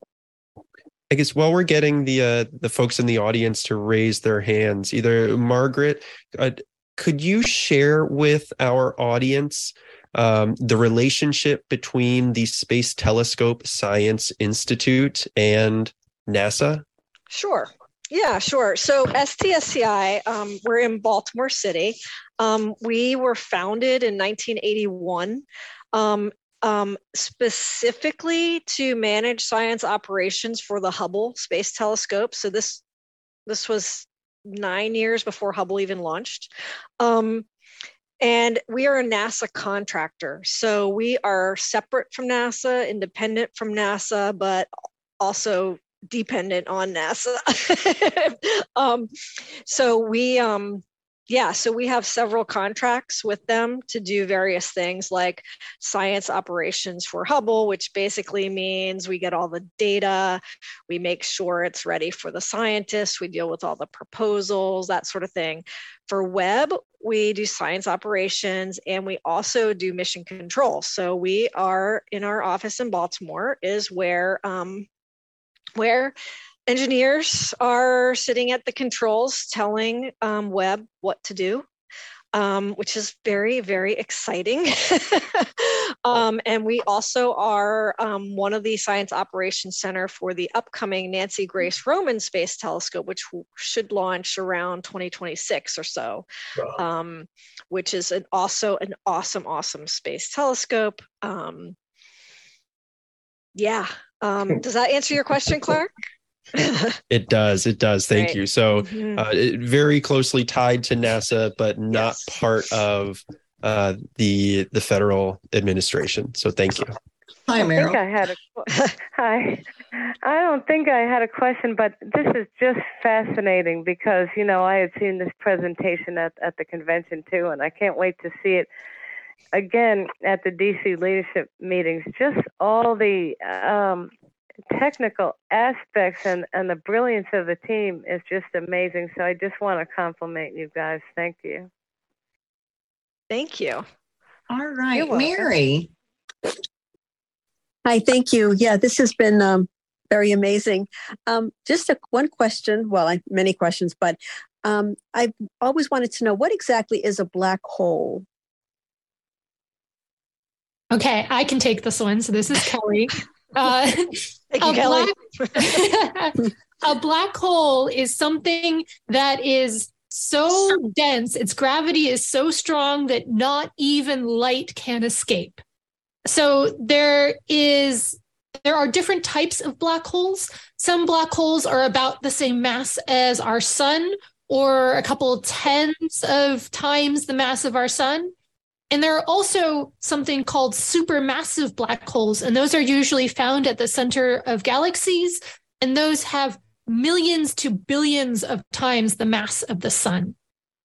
I guess while we're getting the uh, the folks in the audience to raise their hands, either Margaret, uh, could you share with our audience um, the relationship between the Space Telescope Science Institute and NASA? Sure. Yeah, sure. So STSCI, um, we're in Baltimore City. Um, we were founded in 1981 um, um, specifically to manage science operations for the Hubble Space Telescope. So this this was nine years before Hubble even launched. Um, and we are a NASA contractor. So we are separate from NASA, independent from NASA, but also dependent on NASA. um, so we, um, yeah, so we have several contracts with them to do various things like science operations for Hubble, which basically means we get all the data, we make sure it's ready for the scientists, we deal with all the proposals, that sort of thing. For Webb, we do science operations and we also do mission control. So we are in our office in Baltimore, is where um, where engineers are sitting at the controls telling um, Webb what to do, um, which is very, very exciting. um, and we also are um, one of the Science Operations Center for the upcoming Nancy Grace Roman Space Telescope, which should launch around 2026 or so, um, which is an also an awesome, awesome space telescope. Um, yeah, um, does that answer your question, Clark? it does. It does. Thank right. you. So, mm-hmm. uh, it, very closely tied to NASA, but not yes. part of uh, the the federal administration. So, thank you. Hi, Meryl. I, I had a hi. I don't think I had a question, but this is just fascinating because you know I had seen this presentation at at the convention too, and I can't wait to see it again at the DC leadership meetings. Just all the um, technical aspects and and the brilliance of the team is just amazing. So I just want to compliment you guys. Thank you. Thank you. All right, Mary. Hi, thank you. Yeah, this has been um, very amazing. Um, just a, one question, well, I, many questions, but um, I've always wanted to know what exactly is a black hole? Okay, I can take this one. So this is Kelly. Uh, Thank you, Kelly. Black, a black hole is something that is so dense, its gravity is so strong that not even light can escape. So there is there are different types of black holes. Some black holes are about the same mass as our sun, or a couple tens of times the mass of our sun. And there are also something called supermassive black holes, and those are usually found at the center of galaxies, and those have millions to billions of times the mass of the sun.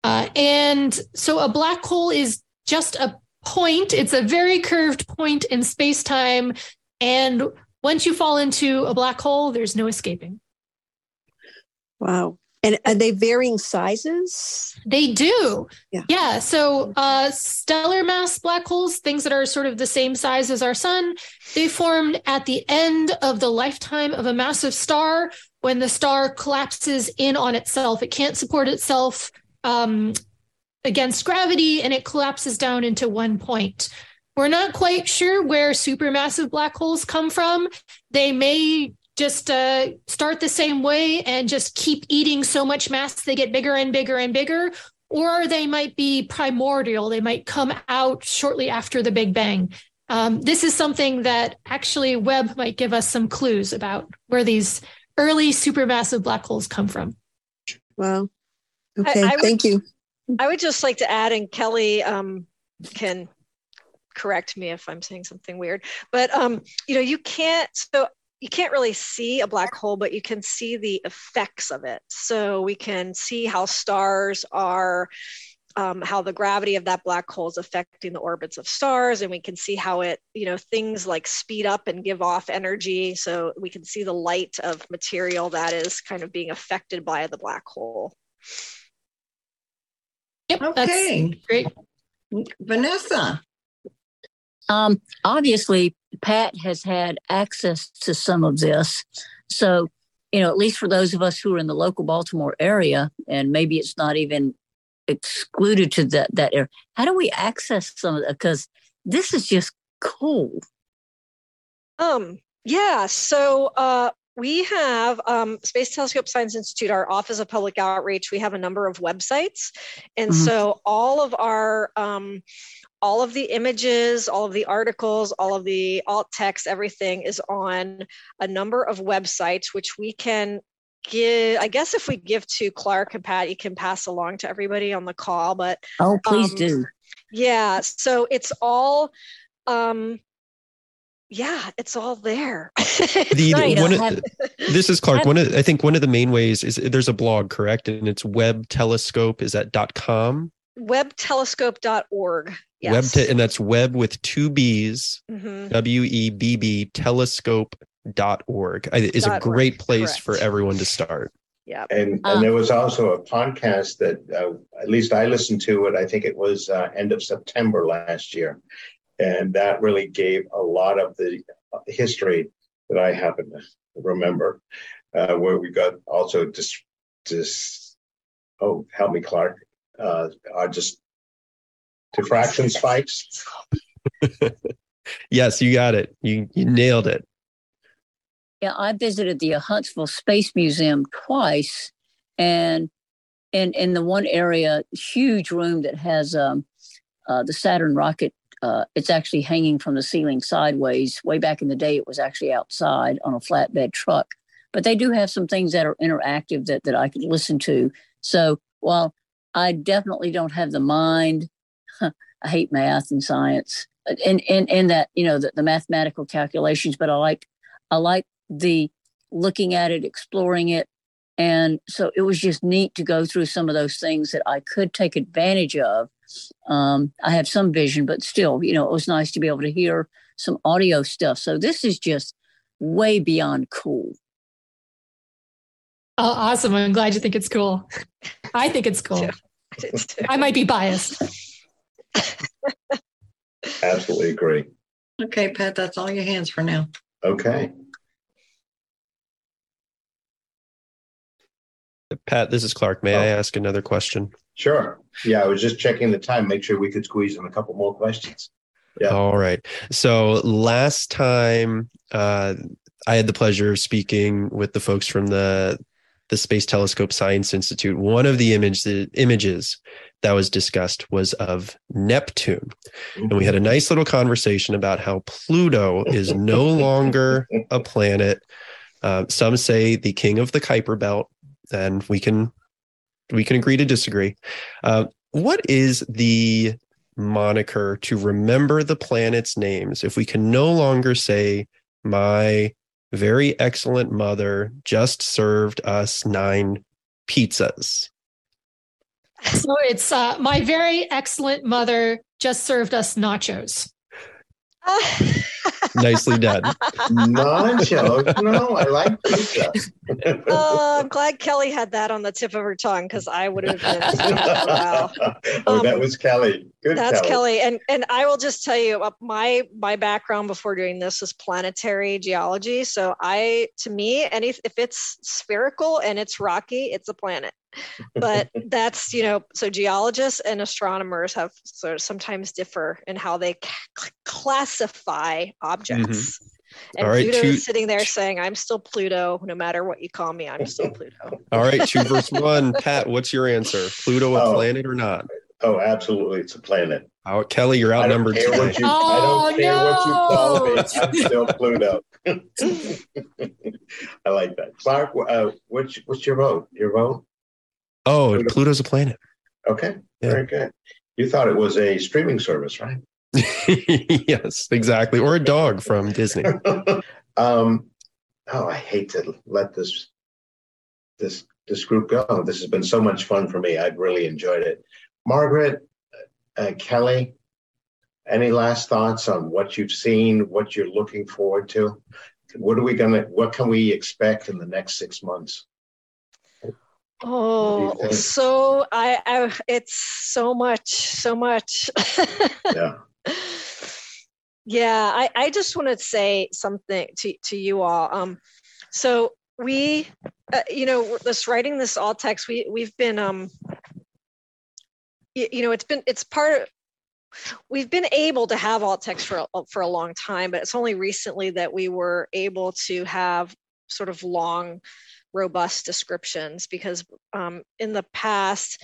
Uh, and so a black hole is just a point, it's a very curved point in space time and once you fall into a black hole, there's no escaping. Wow. And are they varying sizes? They do. Yeah. Yeah. So, uh, stellar mass black holes, things that are sort of the same size as our sun, they formed at the end of the lifetime of a massive star when the star collapses in on itself. It can't support itself um, against gravity and it collapses down into one point. We're not quite sure where supermassive black holes come from. They may just uh, start the same way and just keep eating so much mass they get bigger and bigger and bigger, or they might be primordial. They might come out shortly after the Big Bang. Um, this is something that actually Webb might give us some clues about where these early supermassive black holes come from. Wow. Okay, I would- thank you. I would just like to add, and Kelly um, can correct me if I'm saying something weird, but um, you know, you can't so you can't really see a black hole, but you can see the effects of it. So we can see how stars are. Um, how the gravity of that black hole is affecting the orbits of stars and we can see how it you know things like speed up and give off energy so we can see the light of material that is kind of being affected by the black hole Yep, that's Okay, great. Vanessa. Um, obviously, Pat has had access to some of this. So, you know, at least for those of us who are in the local Baltimore area, and maybe it's not even excluded to that, that area, how do we access some of that? Because this is just cool. Um, yeah, so uh, we have um, Space Telescope Science Institute, our Office of Public Outreach. We have a number of websites, and Mhm. so all of our um, all of the images, all of the articles, all of the alt text, everything is on a number of websites, which we can give. I guess if we give to Clark and Pat, you can pass along to everybody on the call. But Oh, please Um, do. yeah, so it's all. Um, yeah, it's all there. It's The, nice. one have- of, this is Clark. One of, I think one of the main ways is there's a blog, correct? And it's Webb telescope. Is that dot com? webbtelescope.org. Yes. Web te- and that's web with two B's, Mhm. W E B B telescope.org. I- Is a Dot org, great place for everyone to start. Yeah. And, Um, and there was also a podcast that, uh, at least I listened to it, I think it was uh, end of September last year. And that really gave a lot of the history that I happen to remember, uh, where we got also just, just, oh, help me, Clark, uh, are just diffraction spikes. Yes, you got it. You you nailed it. Yeah, I visited the Huntsville Space Museum twice, and in in the one area, huge room that has um, uh, the Saturn rocket. Uh, it's actually hanging from the ceiling sideways. Way back in the day, it was actually outside on a flatbed truck. But they do have some things that are interactive that that I could listen to. So while I definitely don't have the mind, I hate math and science, and and and that you know the, the mathematical calculations. But I like I like the looking at it, exploring it. And so it was just neat to go through some of those things that I could take advantage of. Um, I have some vision, but still, you know, it was nice to be able to hear some audio stuff. So this is just way beyond cool. Oh, awesome. I'm glad you think it's cool. I think it's cool. I might be biased. Absolutely agree. Okay, Pat, that's all your hands for now. Okay. Pat, this is Clark. May I ask another question? Sure. Yeah, I was just checking the time, make sure we could squeeze in a couple more questions. Yeah. All right. So last time uh, I had the pleasure of speaking with the folks from the the Space Telescope Science Institute. One of the image, the images that was discussed was of Neptune. And we had a nice little conversation about how Pluto is no longer a planet. Uh, some say the king of the Kuiper Belt, and we can we can agree to disagree. Uh, what is the moniker to remember the planets' names if we can no longer say my very excellent mother just served us nine pizzas. So it's uh, my very excellent mother just served us nachos. Nicely done. Nachos. No, I like pizza. oh, I'm glad Kelly had that on the tip of her tongue because I would have been. wow. oh, that was Kelly. Good. That's Kelly. Kelly. And and I will just tell you, uh, my my background before doing this is planetary geology. So I, to me, any if it's spherical and it's rocky, it's a planet but that's you know so geologists and astronomers have sort of sometimes differ in how they c- classify objects. Mm-hmm. and All right, pluto two, is sitting there saying i'm still pluto no matter what you call me i'm still pluto. All right two verse one. Pat what's your answer? Pluto a oh, planet or not? Oh absolutely it's a planet. Oh kelly you're outnumbered I don't care, what you, oh, I don't care no. what you call me i'm still pluto. I like that. Clark uh, what's, what's your vote? Your vote Oh, Pluto. Pluto's a planet. Okay, yeah. very good. You thought it was a streaming service, right? yes, exactly. Or a dog from Disney. um, oh, I hate to let this this this group go. This has been so much fun for me. I've really enjoyed it. Margaret, uh, Kelly, any last thoughts on what you've seen, what you're looking forward to? What are we gonna? What can we expect in the next six months? Oh, so I, I, it's so much, so much. yeah. Yeah, I, I just want to say something to, to you all. Um, so we, uh, you know, this writing this alt text, we we've been, um, you, you know, it's been it's part of we've been able to have alt text for for a long time, but it's only recently that we were able to have sort of long robust descriptions because um, in the past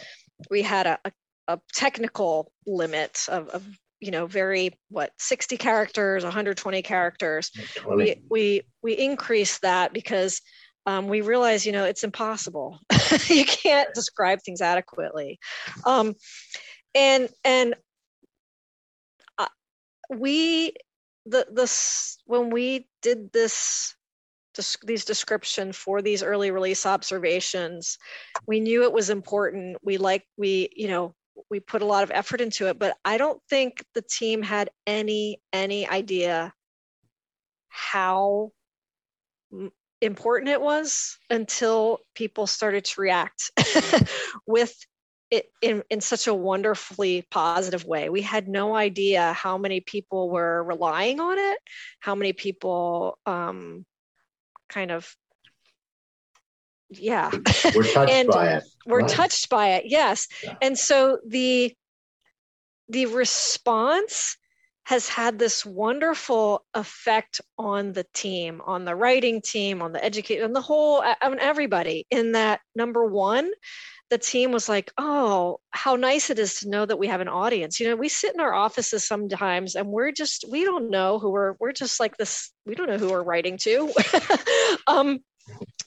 we had a, a, a technical limit of, of, you know very what 60 characters 120 characters. 20. we we we increased that because um, we realize you know it's impossible. You can't describe things adequately. Um, and and uh, we the this when we did this these description for these early release observations we knew it was important we like we you know we put a lot of effort into it but i don't think the team had any any idea how important it was until people started to react with it in, in such a wonderfully positive way. We had no idea how many people were relying on it, how many people um, kind of yeah we're touched and by it we're right. touched by it yes yeah. and so the the response has had this wonderful effect on the team on the writing team on the education on the whole on everybody in that number one the team was like, oh, how nice it is to know that we have an audience. You know, we sit in our offices sometimes and we're just, we don't know who we're, we're just like this, we don't know who we're writing to. um,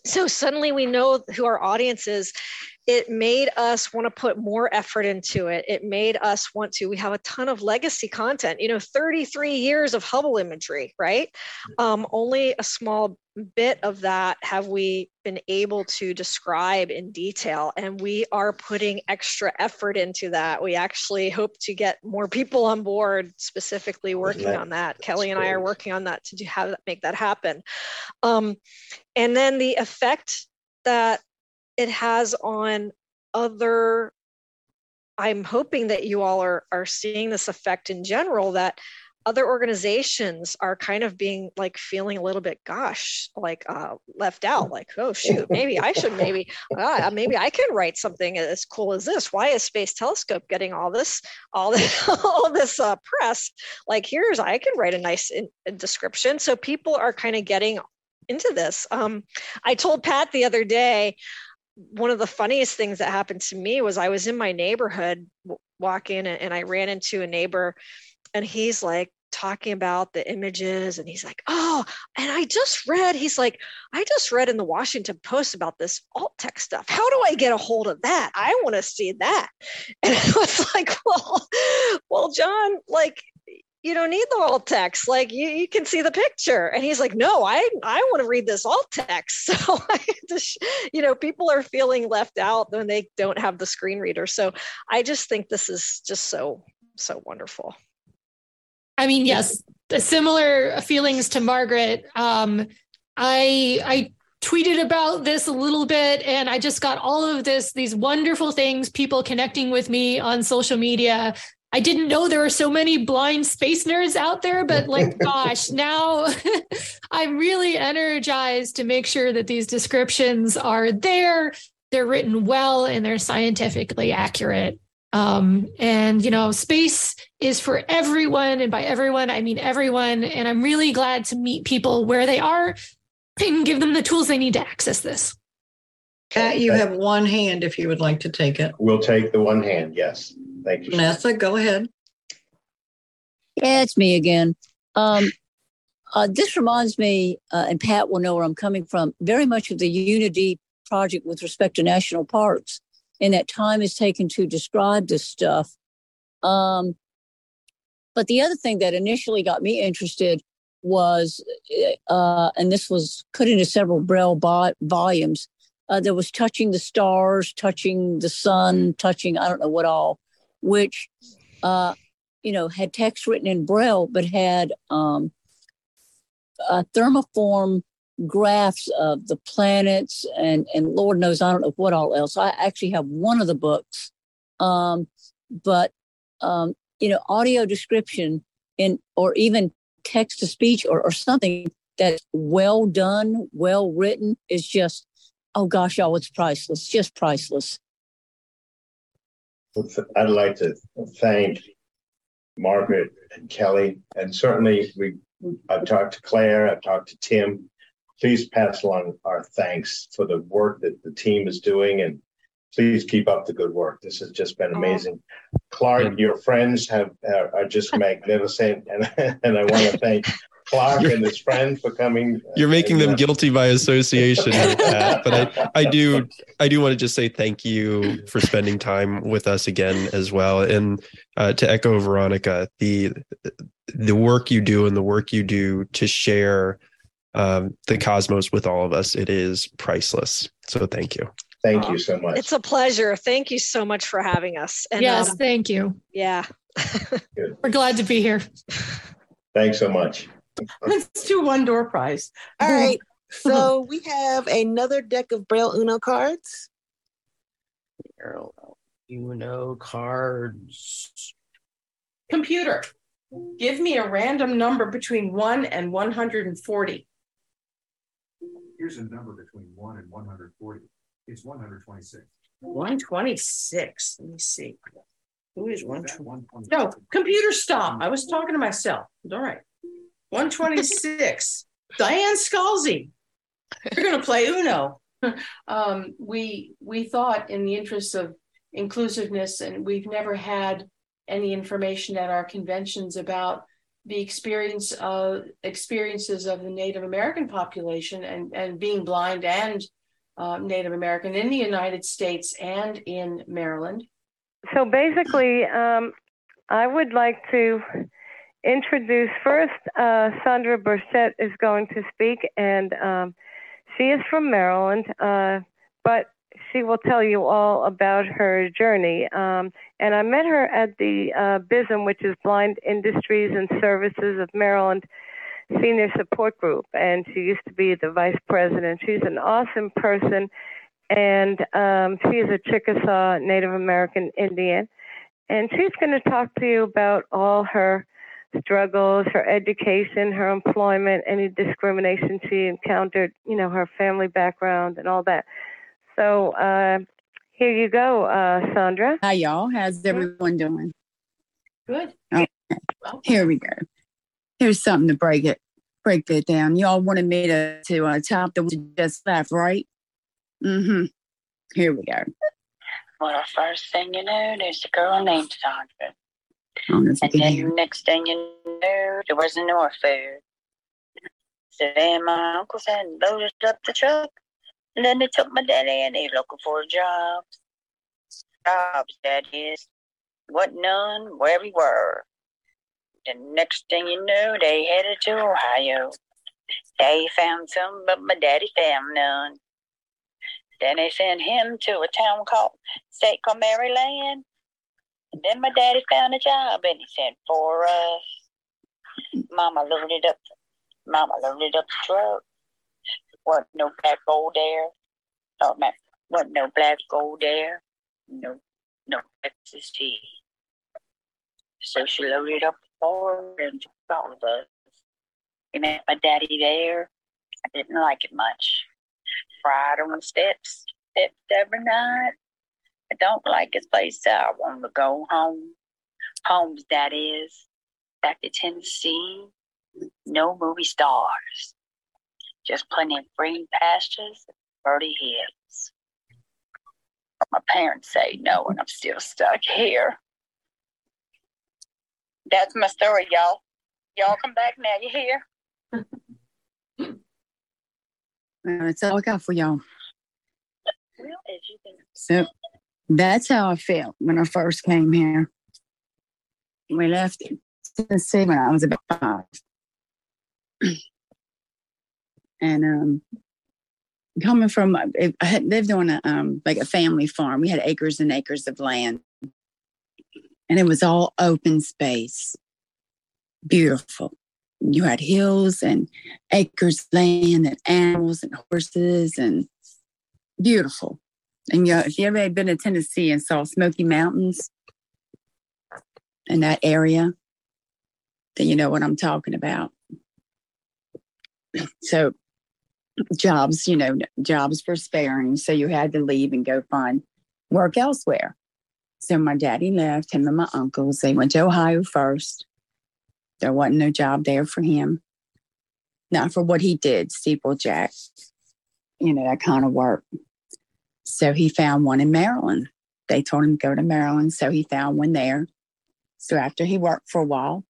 so suddenly we know who our audience is it made us want to put more effort into it. It made us want to. We have a ton of legacy content, you know, 33 years of Hubble imagery, right? Um, only a small bit of that have we been able to describe in detail and we are putting extra effort into that we actually hope to get more people on board specifically working that, on that kelly and great. i are working on that to do, have make that happen um, and then the effect that it has on other i'm hoping that you all are are seeing this effect in general that other organizations are kind of being like feeling a little bit gosh like uh, left out like oh shoot maybe i should maybe uh, maybe i can write something as cool as this. Why is space telescope getting all this all this all this uh, press? Like here's i can write a nice in, a description. So people are kind of getting into this. Um, i told pat the other day one of the funniest things that happened to me was i was in my neighborhood walking and i ran into a neighbor and he's like talking about the images and he's like oh and i just read he's like i just read in the washington post about this alt text stuff. How do i get a hold of that? I want to see that. And i was like well well john like you don't need the alt text. Like you, you can see the picture. And he's like no i i want to read this alt text. So you know people are feeling left out when they don't have the screen reader. So i just think this is just so so wonderful. I mean, yes, similar feelings to Margaret. Um, I I tweeted about this a little bit and I just got all of this, these wonderful things, people connecting with me on social media. I didn't know there were so many blind space nerds out there, but like, gosh, now I'm really energized to make sure that these descriptions are there, they're written well, and they're scientifically accurate. Um, and, you know, space is for everyone. And by everyone, I mean everyone. And I'm really glad to meet people where they are and give them the tools they need to access this. Pat, you have one hand if you would like to take it. We'll take the one hand. Yes. Thank you. Vanessa, go ahead. Yeah, it's me again. Um, uh, this reminds me, uh, and Pat will know where I'm coming from, very much of the Unity project with respect to national parks and that time is taken to describe this stuff. Um, but the other thing that initially got me interested was, uh, and this was put into several Braille bo- volumes, uh, there was touching the stars, touching the sun, touching I don't know what all, which, uh, you know, had text written in Braille, but had um, a thermoform graphs of the planets and and Lord knows I don't know what all else. I actually have one of the books, um, but um, you know, audio description in or even text to speech or, or something that's well done, well written is just oh gosh, y'all, it's priceless, just priceless. I'd like to thank Margaret and Kelly, and certainly we. I've talked to Claire, I've talked to Tim, please pass along our thanks for the work that the team is doing and please keep up the good work. This has just been amazing. Oh. Clark, your friends have uh, are just magnificent, and and I want to thank Clark and his friend for coming. You're making them uh, guilty by association, Pat, but I I do I do want to just say thank you for spending time with us again as well, and uh, to echo Veronica, the the work you do and the work you do to share um, the cosmos with all of us. It is priceless. So thank you. Thank you so much. It's a pleasure. Thank you so much for having us. And, yes, um, thank you. Yeah. We're glad to be here. Thanks so much. Let's do one door prize. All right. So we have another deck of Braille Uno cards. Braille Uno cards. Computer, give me a random number between 1 and 140. Here's a number between 1 and 140. It's 126. 126. Let me see. Who is 126? No, computer stop. I was talking to myself. All right. 126. Diane Scalzi. You're going to play Uno. um, we we thought in the interest of inclusiveness, and we've never had any information at our conventions about the experience of experiences of the Native American population and and being blind and uh, Native American in the United States and in Maryland? So basically, um, I would like to introduce first uh, Sondra Burchette is going to speak, and um, she is from Maryland, uh, but she will tell you all about her journey. Um, and I met her at the uh, BISM, which is Blind Industries and Services of Maryland Senior Support Group, and she used to be the vice president. She's an awesome person, and um, she is a Chickasaw Native American Indian. And she's going to talk to you about all her struggles, her education, her employment, any discrimination she encountered, you know, her family background and all that. So uh, here you go, uh, Sondra. Hi, y'all. How's everyone doing? Good. Okay. Here we go. Here's something to break it break it down. Y'all wanted me to to uh, top the one just left, right? Mm-hmm. Here we go. Well, the first thing you know, there's a girl named Sondra. Oh, and then next thing you know, there wasn't no food. So then my uncle said loaded up the truck. And then they took my daddy and they looking for a job. Jobs, that is. What none, where we were. The next thing you know, they headed to Ohio. They found some, but my daddy found none. Then they sent him to a town called state called Maryland. And then my daddy found a job and he sent for us. Mama loaded up Mama loaded up the truck. Wasn't no black gold there. Oh man, wasn't no black gold there. No no Texas tea. So she loaded up the car and of us. We met my daddy there. I didn't like it much. Fried on the steps, steps every night. Don't like his place, so I want to go home. Homes, that is. Back to Tennessee. No movie stars. Just plenty of green pastures and birdie hills. My parents say no, and I'm still stuck here. That's my story, y'all. Y'all come back now. You hear? That's all I got for y'all. Well, as you can So that's how I felt when I first came here. We left Tennessee when I was about five. and um, coming from, I had lived on a um, like a family farm. We had acres and acres of land, and it was all open space, beautiful. You had hills and acres of land and animals and horses and beautiful. And you know, if you ever been to Tennessee and saw Smoky Mountains in that area, then you know what I'm talking about. So jobs, you know, jobs were sparing. So you had to leave and go find work elsewhere. So my daddy left, him and my uncles. They went to Ohio first. There wasn't no job there for him. Not for what he did, steeplejack, you know, that kind of work. So he found one in Maryland. They told him to go to Maryland. So he found one there. So after he worked for a while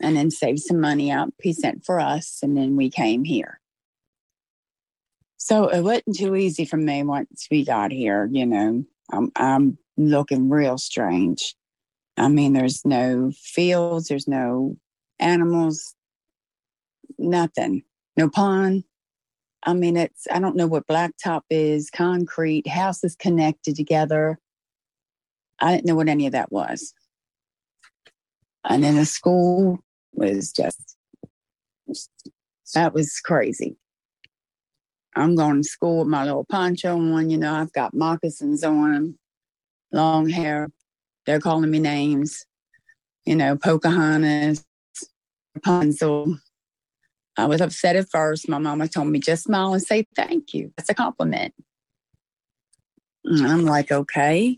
and then saved some money up, he sent for us and then we came here. So it wasn't too easy for me once we got here, you know. I'm, I'm looking real strange. I mean, there's no fields, there's no animals, nothing, no pond. I mean, it's, I don't know what blacktop is, concrete, houses connected together. I didn't know what any of that was. And then the school was just, that was crazy. I'm going to school with my little poncho on, you know, I've got moccasins on, long hair. They're calling me names, you know, Pocahontas, Rapunzel. I was upset at first. My mama told me just smile and say thank you. That's a compliment. And I'm like, okay.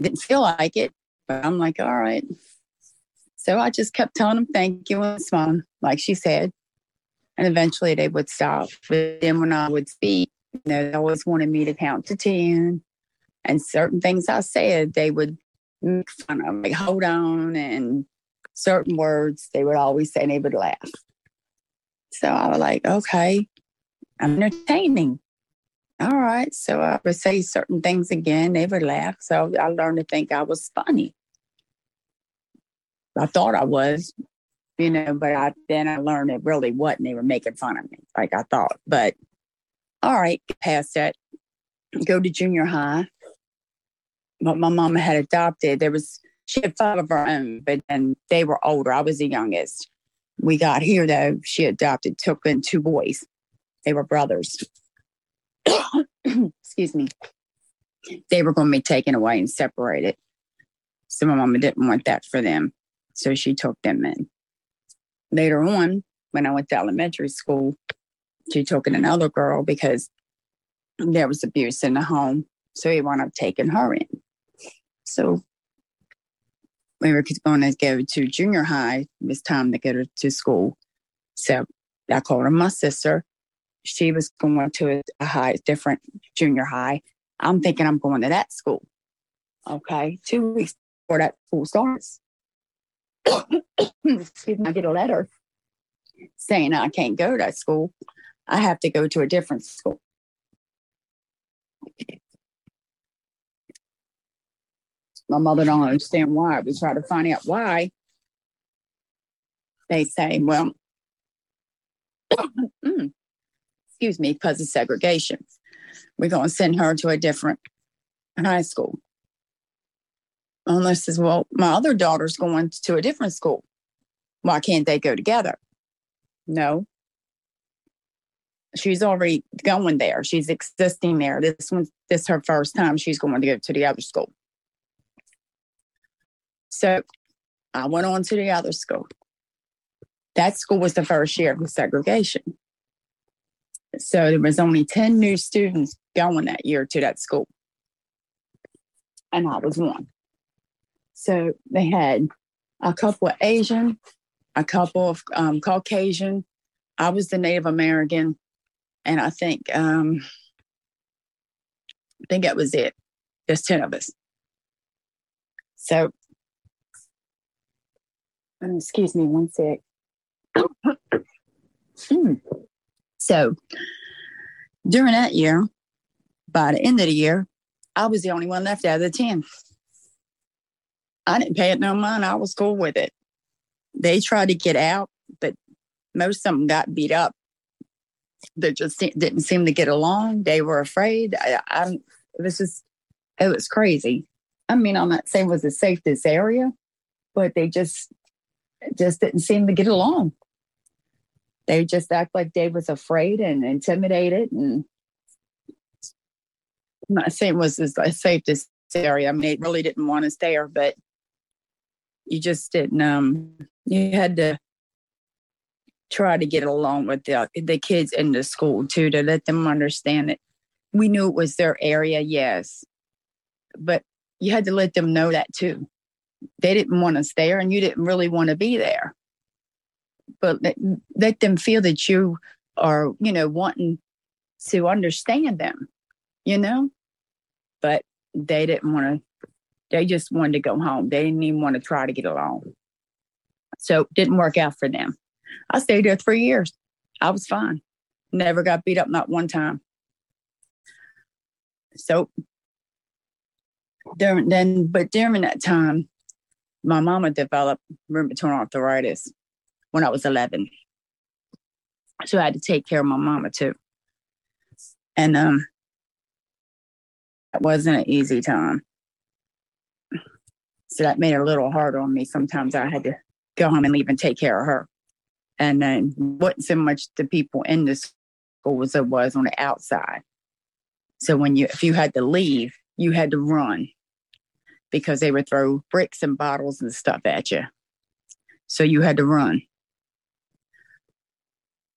Didn't feel like it, but I'm like, all right. So I just kept telling them thank you and smiling, like she said. And eventually they would stop. But then when I would speak, you know, they always wanted me to count to 10. And certain things I said, they would make fun of, like, hold on. And certain words they would always say, and they would laugh. So I was like, okay, I'm entertaining. all right. So I would say certain things again. They would laugh. So I learned to think I was funny. I thought I was, you know, but I then I learned it really wasn't. They were making fun of me, like I thought. But all right, past that, go to junior high. But my mama had adopted. There was she had five of her own, but and they were older. I was the youngest. We got here though. She adopted, took in two boys. They were brothers. Excuse me. They were going to be taken away and separated. So my mama didn't want that for them. So she took them in. Later on, when I went to elementary school, she took in another girl because there was abuse in the home. So he wound up taking her in. So we were going to go to junior high. It was time to get her to school. So I called her my sister. She was going to a high, different junior high. I'm thinking I'm going to that school. Okay. Two weeks before that school starts, excuse me, I get a letter saying I can't go to that school. I have to go to a different school. My mother don't understand why. We try to find out why. They say, well, mm, excuse me, because of segregation. We're going to send her to a different high school. Unless, says, well, my other daughter's going to a different school. Why can't they go together? No. She's already going there. She's existing there. This one, this is her first time she's going to go to the other school. So I went on to the other school. That school was the first year of the segregation. So there was only 10 new students going that year to that school. And I was one. So they had a couple of Asian, a couple of um, Caucasian. I was the Native American. And I think um, I think that was it. There's 10 of us. So excuse me one sec. Mm. So during that year, by the end of the year, I was the only one left out of the 10. I didn't pay it no mind. I was cool with it. They tried to get out, but most of them got beat up. They just didn't seem to get along. They were afraid. I, I it was just, it was crazy. I mean, I'm not saying it was the safest area, but they just, just didn't seem to get along they just act like Dave was afraid and intimidated. And I'm not saying it was the safest area. I mean, they really didn't want us there, but you just didn't. Um, you had to try to get along with the the kids in the school too to let them understand that we knew it was their area, yes, but you had to let them know that too. They didn't want us there, and you didn't really want to be there but let, let them feel that you are, you know, wanting to understand them, you know? But they didn't want to, they just wanted to go home. They didn't even want to try to get along. So it didn't work out for them. I stayed there three years. I was fine. Never got beat up, not one time. So during then, but during that time, my mama developed rheumatoid arthritis when I was 11. So I had to take care of my mama too. And um, it wasn't an easy time. So that made it a little hard on me. Sometimes I had to go home and leave and take care of her. And then wasn't so much the people in the school as it was on the outside. So when you if you had to leave, you had to run because they would throw bricks and bottles and stuff at you. So you had to run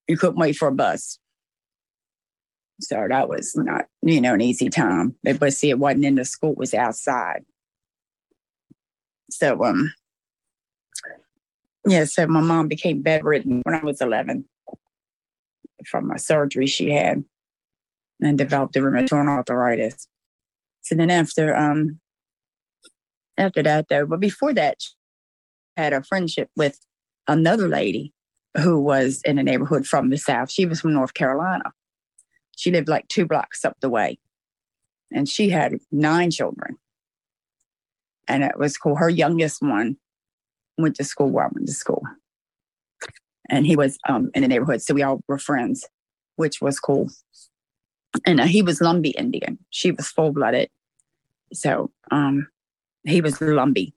you couldn't wait for a bus. So that was not, you know, an easy time. But see, it wasn't in the school, it was outside. So um yeah, so my mom became bedridden when I was 11 from a surgery she had and developed a rheumatoid arthritis. So then after um after that though, but before that, she had a friendship with another lady who was in a neighborhood from the South. She was from North Carolina. She lived like two blocks up the way. And she had nine children. And it was cool. Her youngest one went to school where I went to school. And he was um, in the neighborhood. So we all were friends, which was cool. And uh, he was Lumbee Indian. She was full blooded. So um, he was Lumbee.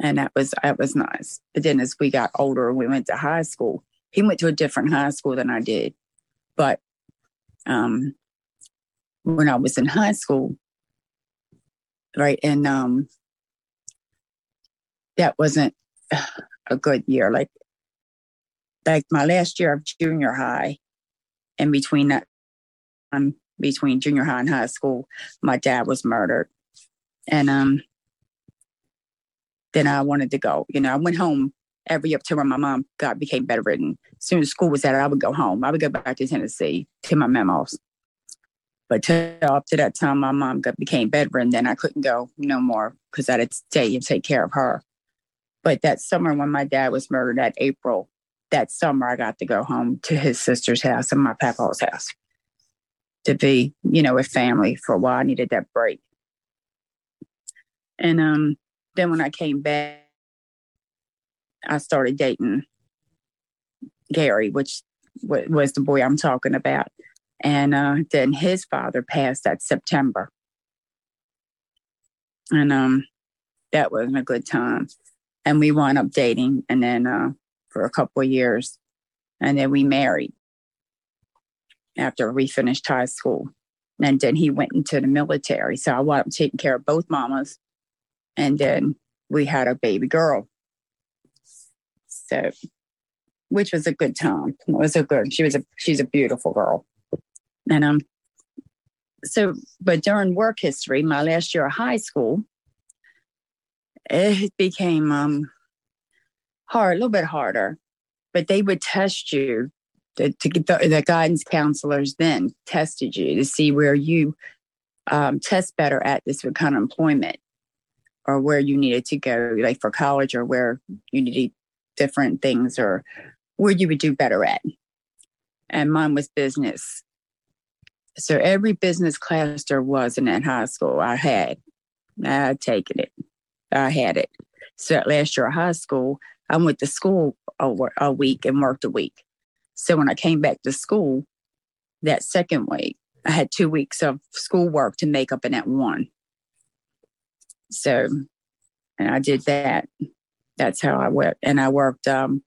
And that was that was nice. But then as we got older and we went to high school, he went to a different high school than I did. But um, when I was in high school, right, and um, that wasn't a good year. Like, like my last year of junior high, and between that, um, between junior high and high school, my dad was murdered, and um, then I wanted to go. You know, I went home every up when my mom got became bedridden. As soon as school was out, I would go home. I would go back to Tennessee to my memos. But up to that time, my mom got, became bedridden. Then I couldn't go no more because I had to stay and take care of her. But that summer when my dad was murdered, that April, that summer I got to go home to his sister's house and my papa's house to be, you know, with family for a while. I needed that break. And um, then when I came back, I started dating Gary, which w- was the boy I'm talking about. And uh, then his father passed that September. And um, that wasn't a good time. And we wound up dating and then uh, for a couple of years. And then we married after we finished high school. And then he went into the military. So I wound up taking care of both mamas. And then we had a baby girl. So, which was a good time. It was a good. She was a she's a beautiful girl, and um. So, but during work history, my last year of high school, it became um hard, a little bit harder. But they would test you to, to get the, the guidance counselors then tested you to see where you um, test better at this kind of employment or where you needed to go, like for college, or where you needed different things, or where you would do better at. And mine was business. So every business class there was in that high school, I had. I taken it. I had it. So last year of high school, I went to school a, a week and worked a week. So when I came back to school that second week, I had two weeks of schoolwork to make up in that one. So, and I did that. That's how I went. And I worked um,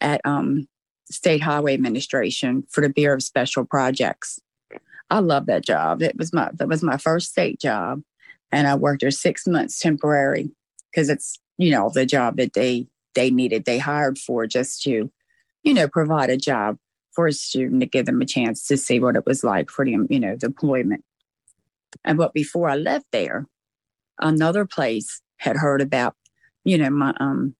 at um, State Highway Administration for the Bureau of Special Projects. I love that job. It was my that was my first state job, and I worked there six months temporary because it's you know the job that they they needed they hired for just to you know provide a job for a student to give them a chance to see what it was like for them you know deployment. And but before I left there, another place had heard about, you know, my um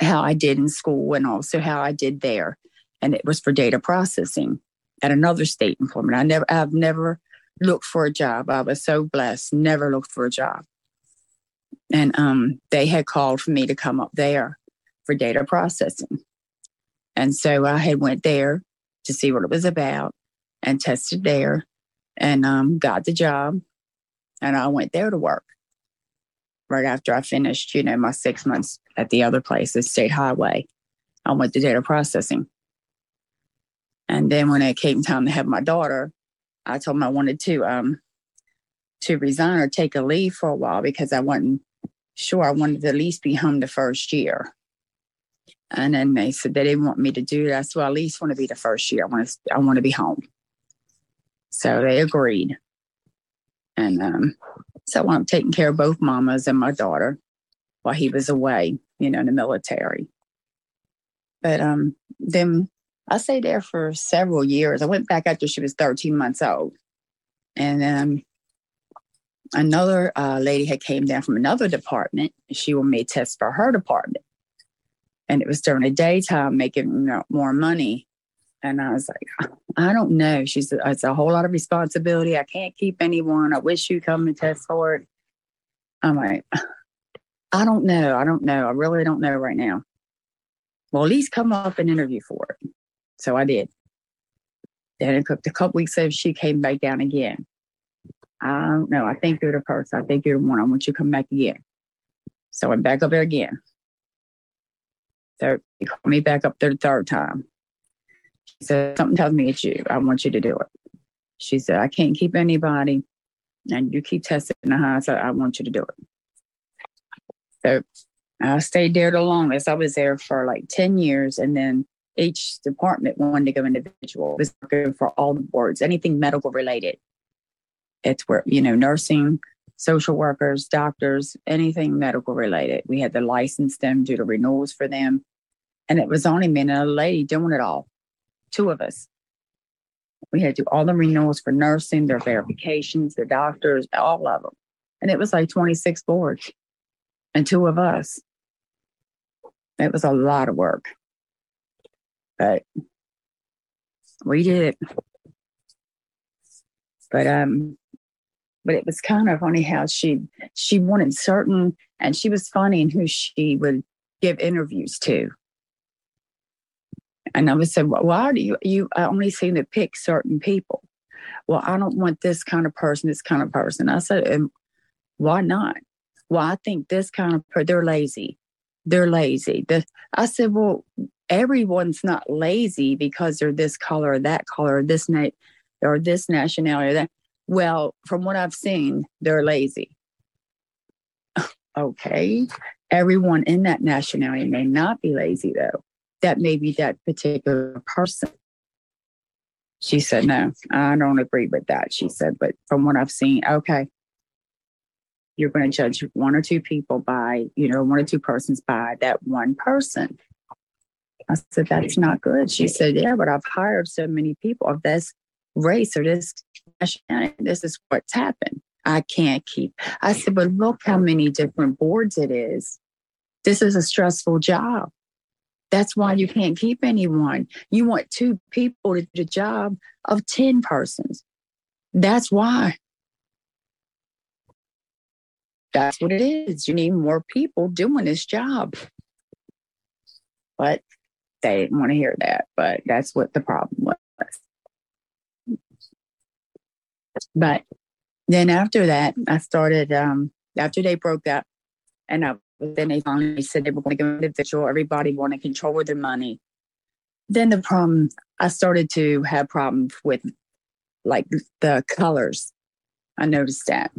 how I did in school and also how I did there. And it was for data processing at another state employment. I never I've never looked for a job. I was so blessed, never looked for a job. And um they had called for me to come up there for data processing. And so I had went there to see what it was about and tested there and um, got the job and I went there to work right after I finished, you know, my six months at the other place, the state highway. I went to data processing. And then when it came time to have my daughter, I told them I wanted to um to resign or take a leave for a while because I wasn't sure I wanted to at least be home the first year. And then they said they didn't want me to do that. So I at least want to be the first year. I want to I want to be home. So they agreed. And um, so I'm taking care of both mamas and my daughter while he was away, you know, in the military. But um, then I stayed there for several years. I went back after she was 13 months old. And um, another uh, lady had came down from another department. She wanted me to test for her department. And it was during the daytime making you know, more money. And I was like, I don't know. She's it's a whole lot of responsibility. I can't keep anyone. I wish you'd come and test for it. I'm like, I don't know. I don't know. I really don't know right now. Well, at least come up and interview for it. So I did. Then a couple, a couple weeks later, she came back down again. I don't know. I think you're the person. I think you're the one. I want you to come back again. So I went back up there again. So he called me back up there the third time. She said, Something tells me it's you. I want you to do it. She said, I can't keep anybody. And you keep testing the high. So I want you to do it. So I stayed there the longest. I was there for like 10 years. And then each department wanted to go individual. Was working for all the boards, anything medical related. It's where, you know, nursing, social workers, doctors, anything medical related. We had to license them, do the renewals for them. And it was only me and a lady doing it all, two of us. We had to do all the renewals for nursing, their verifications, their doctors, all of them. And it was like 26 boards and two of us. It was a lot of work. But we did it. But um but it was kind of funny how she she wanted certain and she was funny in who she would give interviews to and I would say, well, why do you, you I only seem to pick certain people? Well, I don't want this kind of person, this kind of person. I said, and why not? Well, I think this kind of, they're lazy. They're lazy. The, I said, well, everyone's not lazy because they're this color or that color or this na- or this nationality or that. Well, from what I've seen, they're lazy. okay. Everyone in that nationality may not be lazy though that may be that particular person. She said, No, I don't agree with that. She said, But from what I've seen, okay, you're going to judge one or two people by, you know, one or two persons by that one person. I said, That's not good. She said, Yeah, but I've hired so many people of this race or this This is what's happened. I can't keep. I said, But look how many different boards it is. This is a stressful job. That's why you can't keep anyone. You want two people to do the job of 10 persons. That's why. That's what it is. You need more people doing this job. But they didn't want to hear that. But that's what the problem was. But then after that, I started, um, after they broke up, and I then they finally said they were going to go individual. Everybody wanted control of their money. Then the problem, I started to have problems with like the colors. I noticed that,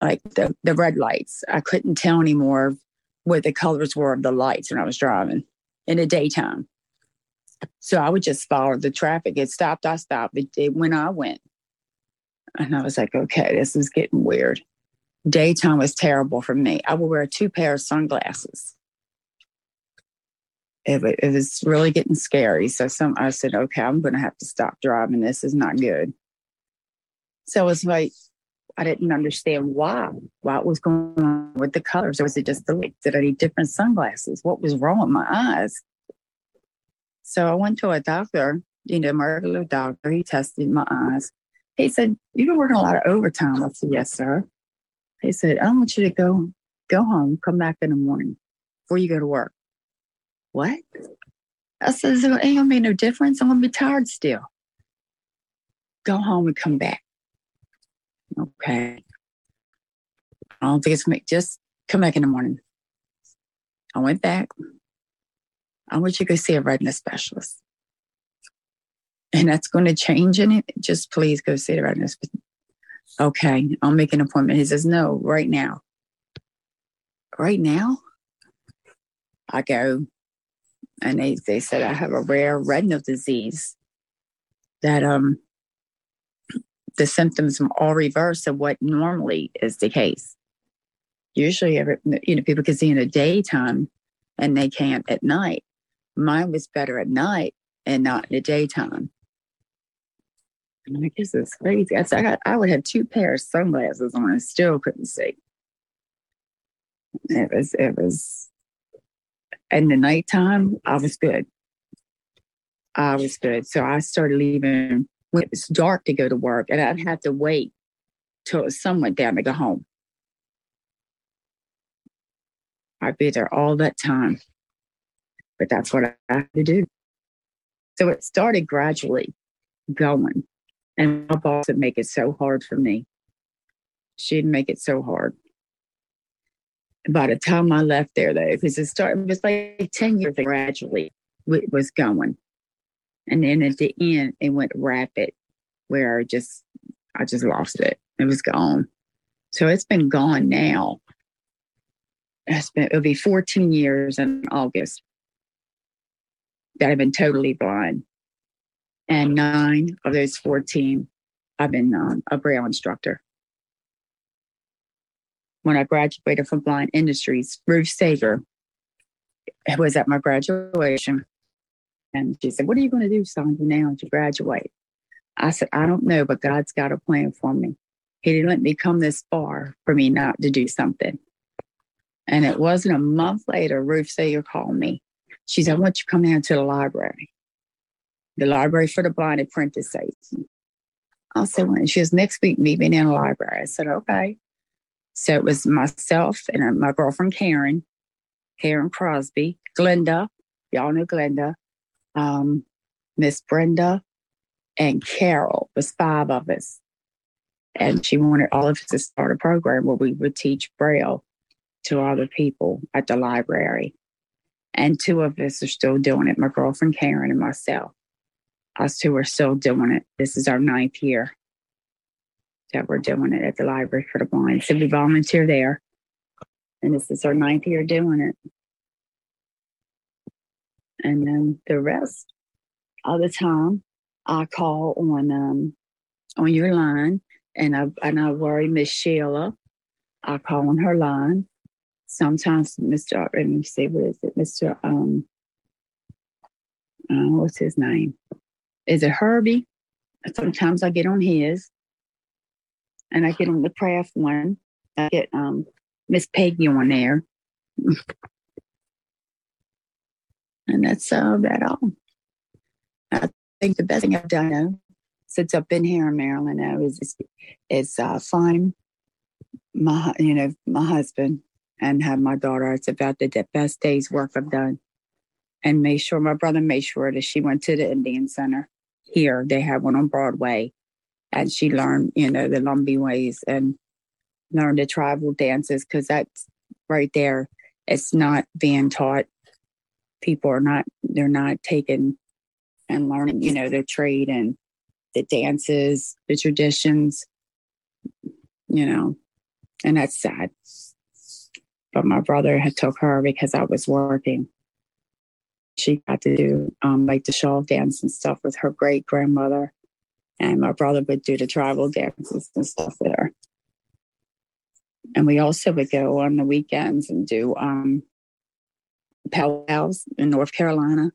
like the, the red lights. I couldn't tell anymore what the colors were of the lights when I was driving in the daytime. So I would just follow the traffic. It stopped, I stopped. It, it went, I went. And I was like, okay, this is getting weird daytime was terrible for me. I would wear two pair of sunglasses. It, it was really getting scary. So some I said, okay, I'm going to have to stop driving. This is not good. So it was like I didn't understand why. What was going on with the colors? Or was it just the light? Did I need different sunglasses? What was wrong with my eyes? So I went to a doctor, you know, a regular doctor. He tested my eyes. He said, You've been working a lot of overtime. I said, Yes, sir. He said, I don't want you to go go home, come back in the morning before you go to work. What? I said, it ain't gonna make no difference. I'm gonna be tired still. Go home and come back. Okay. I don't think it's make Just come back in the morning. I went back. I want you to go see a retina specialist. And that's going to change in it. Just please go see the retina specialist. Okay, I'll make an appointment. He says, No, right now. Right now? I go, and they, they said I have a rare retinal disease that um the symptoms are all reverse of what normally is the case. Usually, every, you know, people can see in the daytime and they can't at night. Mine was better at night and not in the daytime. I'm like, this is crazy. I said, I, got, I would have two pairs of sunglasses on and still couldn't see. It was, it was, in the nighttime, I was good. I was good. So I started leaving when it was dark to go to work, and I'd have to wait till sun went down to go home. I'd be there all that time. But that's what I had to do. So it started gradually going. And my boss would make it so hard for me. She'd make it so hard. By the time I left there, though, because it started, it was like 10 years gradually it was going. And then at the end, it went rapid where I just, I just lost it. It was gone. So it's been gone now. It's been, it'll be 14 years in August that I've been totally blind. And nine of those 14, I've been um, a Braille instructor. When I graduated from Blind Industries, Ruth Sager was at my graduation. And she said, What are you going to do, Sondra, now to graduate? I said, I don't know, but God's got a plan for me. He didn't let me come this far for me not to do something. And it wasn't a month later, Ruth Sager called me. She said, I want you to come down to the library. The library for the blind apprentices. I said, well, she was next week, meet me in the library. I said, okay. So it was myself and my girlfriend Karen, Karen Crosby, Glenda, y'all know Glenda, um, Miss Brenda, and Carol. It was five of us. And she wanted all of us to start a program where we would teach Braille to other people at the library. And two of us are still doing it my girlfriend Karen and myself. Us two are still doing it. This is our ninth year that we're doing it at the Library for the Blind. So we volunteer there. And this is our ninth year doing it. And then the rest of the time, I call on um, on your line, and I and I worry Miss Sheila. I call on her line. Sometimes Mr. Let me see what is it, Mr. Um, uh, what's his name? Is it Herbie? Sometimes I get on his, and I get on the craft one. I get um Miss Peggy on there, and that's uh, about all. I think the best thing I've done since I've been here in Maryland is is uh, find my you know my husband and have my daughter. It's about the best day's work I've done, and made sure my brother made sure that she went to the Indian Center here. They have one on Broadway, and she learned you know the Lumbee ways and learned the tribal dances because that's right there. It's not being taught. People are not they're not taking and learning, you know, the trade and the dances, the traditions, you know, and that's sad. But my brother had took her because I was working. She got to do um, like the shawl dance and stuff with her great grandmother, and my brother would do the tribal dances and stuff with her. And we also would go on the weekends and do um, powwows in North Carolina.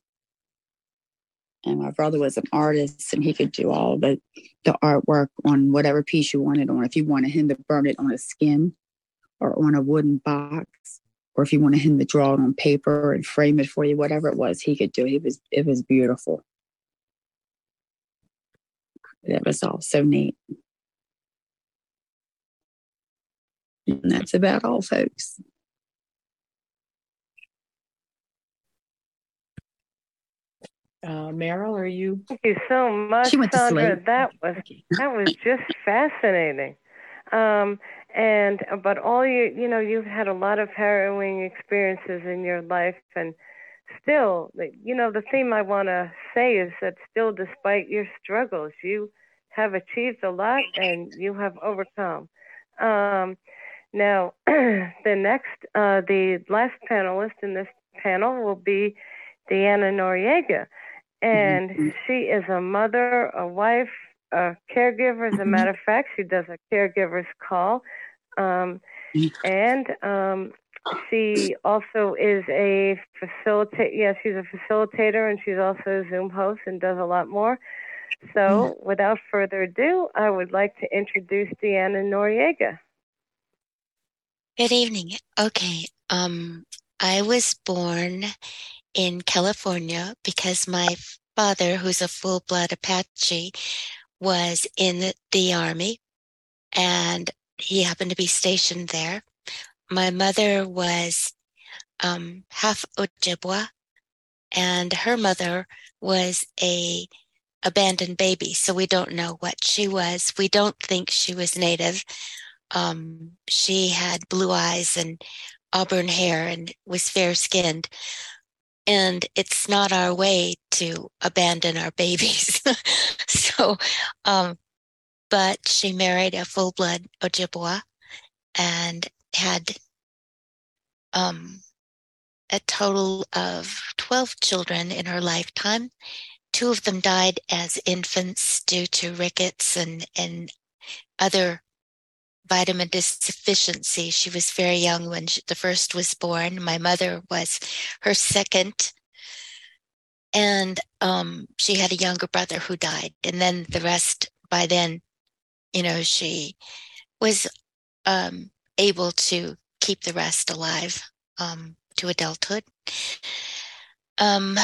And my brother was an artist and he could do all the the artwork on whatever piece you wanted on. If you wanted him to burn it on a skin or on a wooden box or if you wanted him to draw it on paper and frame it for you whatever it was he could do it was it was beautiful it was all so neat and that's about all folks Uh, Meryl, are you? Thank you so much, She went to Sondra. sleep. That was that was just fascinating. Um, and but all you you know you've had a lot of harrowing experiences in your life, and still, you know, the theme I want to say is that still, despite your struggles, you have achieved a lot and you have overcome. Um, now, the next, uh, the last panelist in this panel will be DeAnna Noriega. And Mm-hmm. she is a mother, a wife, a caregiver. As a matter of fact, she does a caregiver's call. Um, and um, she also is a facilitator. Yeah, she's a facilitator, and she's also a Zoom host and does a lot more. So, without further ado, I would like to introduce DeAnna Noriega. Good evening. Okay. Um, I was born in California because my father, who's a full blood Apache, was in the, army and he happened to be stationed there. My mother was um, half Ojibwa and her mother was a abandoned baby. So we don't know what she was. We don't think she was native. Um, she had blue eyes and auburn hair and was fair skinned. And it's not our way to abandon our babies. so, um, but she married a full blood Ojibwa and had um, a total of 12 children in her lifetime. Two of them died as infants due to rickets and, and other vitamin deficiency. She was very young when she, the first was born. My mother was her second. And um, she had a younger brother who died. And then the rest, by then, you know, she was um, able to keep the rest alive um, to adulthood. Um,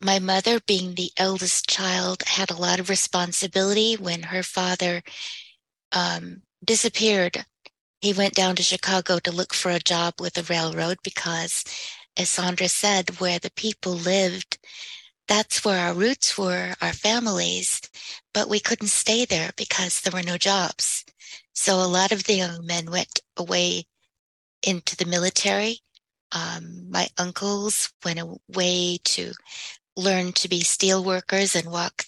my mother, being the eldest child, had a lot of responsibility when her father um, disappeared. He went down to Chicago to look for a job with the railroad because, as Sondra said, where the people lived, that's where our roots were, our families, but we couldn't stay there because there were no jobs. So a lot of the young men went away into the military. Um, my uncles went away to learn to be steel workers and walk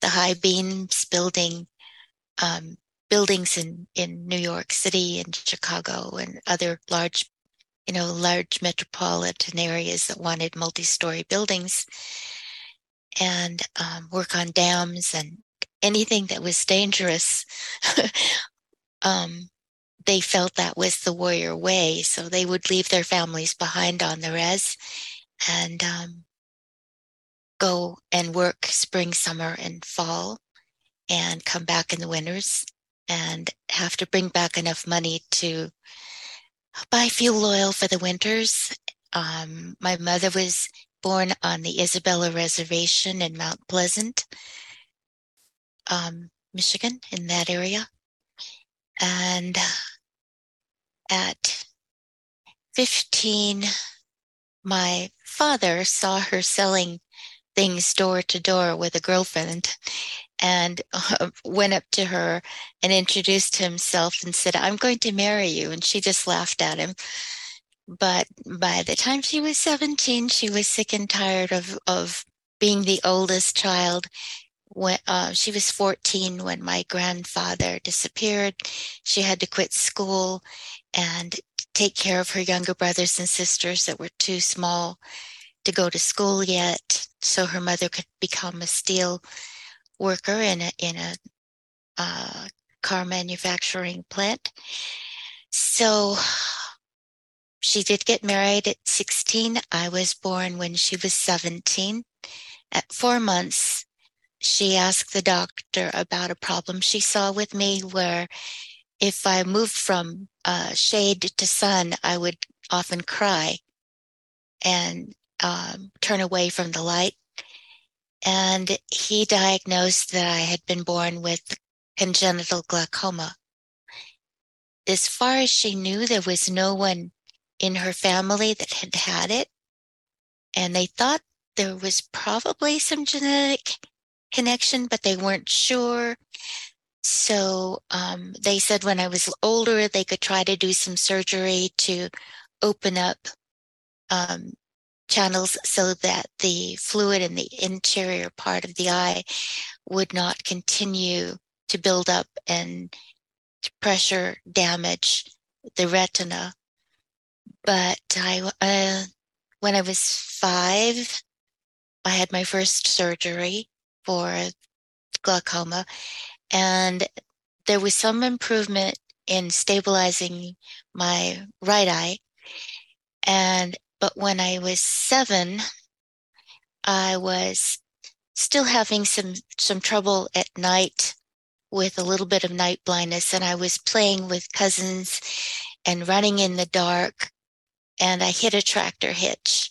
the high beams building um, buildings in, in New York City and Chicago and other large, you know, large metropolitan areas that wanted multi-story buildings and um, work on dams and anything that was dangerous. um, they felt that was the warrior way. So they would leave their families behind on the res and um, go and work spring, summer, and fall and come back in the winters and have to bring back enough money to buy fuel oil for the winters. Um, my mother was born on the Isabella Reservation in Mount Pleasant, um, Michigan, in that area. And at 15, my father saw her selling things door to door with a girlfriend and uh, went up to her and introduced himself and said, I'm going to marry you. And she just laughed at him. But by the time she was 17, she was sick and tired of, of being the oldest child. When uh, she was 14 when my grandfather disappeared, she had to quit school and take care of her younger brothers and sisters that were too small to go to school yet. So her mother could become a steel worker in a in a uh, car manufacturing plant. So she did get married at 16. I was born when she was 17. At four months, she asked the doctor about a problem she saw with me where if I moved from uh, shade to sun, I would often cry and um, turn away from the light and he diagnosed that I had been born with congenital glaucoma. As far as she knew, there was no one in her family that had had it. And they thought there was probably some genetic connection, but they weren't sure. So um, they said when I was older, they could try to do some surgery to open up um, channels so that the fluid in the interior part of the eye would not continue to build up and pressure damage the retina. But I, uh, when I was five, I had my first surgery for glaucoma, and there was some improvement in stabilizing my right eye. And but when I was seven, I was still having some, some trouble at night with a little bit of night blindness. And I was playing with cousins and running in the dark. And I hit a tractor hitch.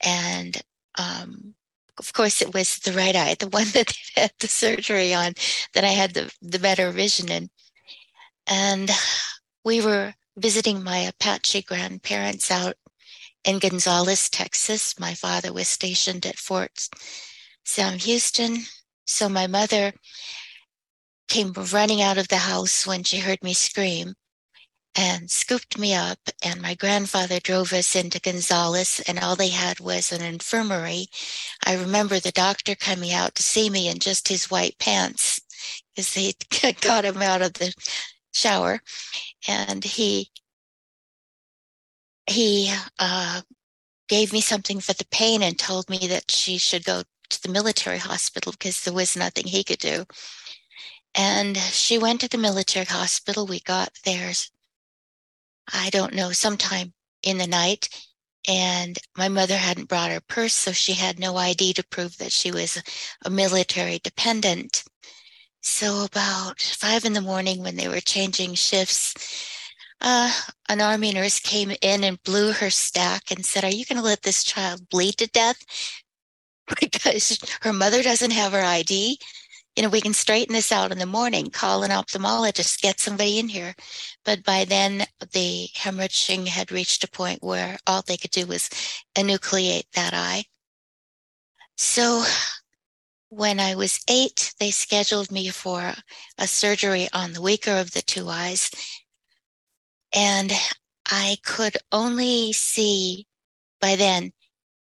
And um, of course, it was the right eye, the one that they had the surgery on, that I had the, the better vision in. And we were visiting my Apache grandparents out in Gonzales, Texas. My father was stationed at Fort Sam Houston. So my mother came running out of the house when she heard me scream and scooped me up. And my grandfather drove us into Gonzales, and all they had was an infirmary. I remember the doctor coming out to see me in just his white pants because they got him out of the shower. And he he uh, gave me something for the pain and told me that she should go to the military hospital because there was nothing he could do. And she went to the military hospital. We got there I don't know, sometime in the night. And my mother hadn't brought her purse, so she had no ID to prove that she was a military dependent. So, about five in the morning, when they were changing shifts, uh, an army nurse came in and blew her stack and said, Are you going to let this child bleed to death? Because her mother doesn't have her ID you know, we can straighten this out in the morning, call an ophthalmologist, get somebody in here. But by then, the hemorrhaging had reached a point where all they could do was enucleate that eye. So when I was eight, they scheduled me for a surgery on the weaker of the two eyes. And I could only see by then,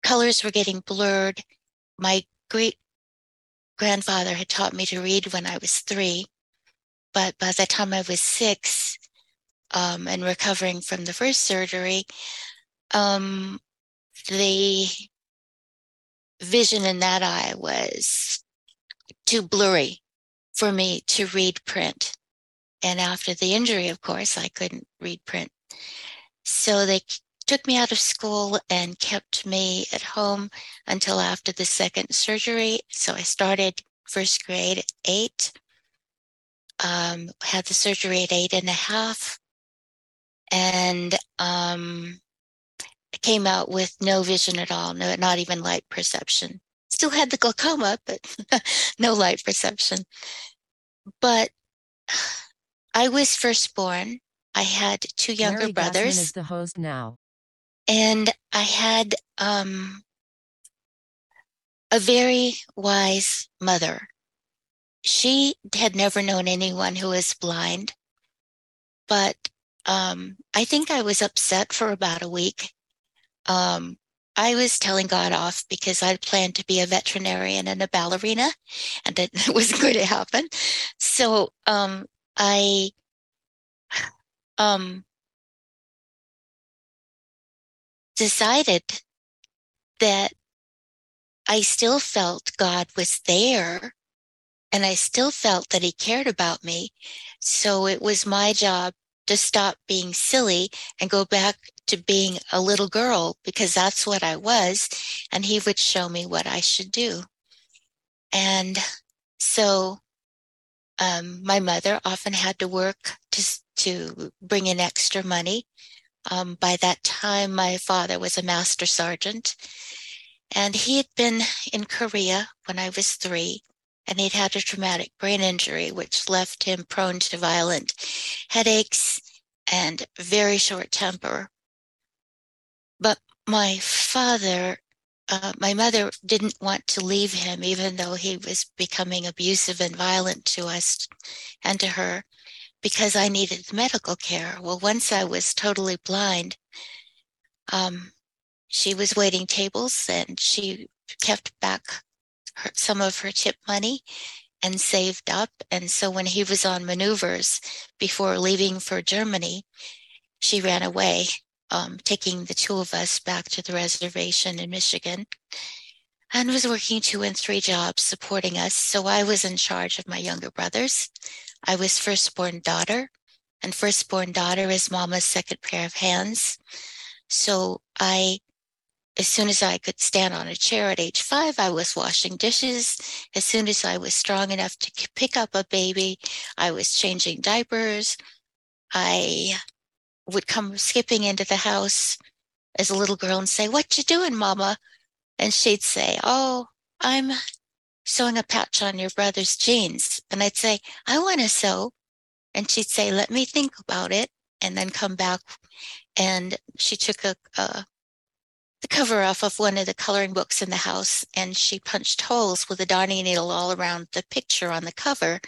colors were getting blurred. My great grandfather had taught me to read when I was three, but by the time I was six um, and recovering from the first surgery, um, the vision in that eye was too blurry for me to read print. And after the injury, of course, I couldn't read print. So they took me out of school and kept me at home until after the second surgery. So I started first grade at eight, um, had the surgery at eight and a half, and um, came out with no vision at all, no, not even light perception. Still had the glaucoma, but no light perception. But I was firstborn. I had two younger Mary Gassman brothers. is the host now. And I had um, a very wise mother. She had never known anyone who was blind, but um, I think I was upset for about a week. Um, I was telling God off because I planned to be a veterinarian and a ballerina, and it wasn't going to happen. So um, I um, decided that I still felt God was there and I still felt that he cared about me. So it was my job to stop being silly and go back to being a little girl because that's what I was. And he would show me what I should do. And so um, my mother often had to work to, to bring in extra money. Um, by that time, my father was a master sergeant, and he had been in Korea when I was three, and he'd had a traumatic brain injury, which left him prone to violent headaches and very short temper. But my father, uh, my mother didn't want to leave him, even though he was becoming abusive and violent to us and to her because I needed medical care. Well, once I was totally blind, um, she was waiting tables and she kept back her, some of her tip money and saved up. And so when he was on maneuvers before leaving for Germany, she ran away, um, taking the two of us back to the reservation in Michigan and was working two and three jobs supporting us. So I was in charge of my younger brothers. I was firstborn daughter, and firstborn daughter is mama's second pair of hands. So I, as soon as I could stand on a chair at age five, I was washing dishes. As soon as I was strong enough to pick up a baby, I was changing diapers. I would come skipping into the house as a little girl and say, What you doing, mama? And she'd say, Oh, I'm sewing a patch on your brother's jeans. And I'd say, I want to sew. And she'd say, let me think about it and then come back. And she took a, the cover off of one of the coloring books in the house and she punched holes with a darning needle all around the picture on the cover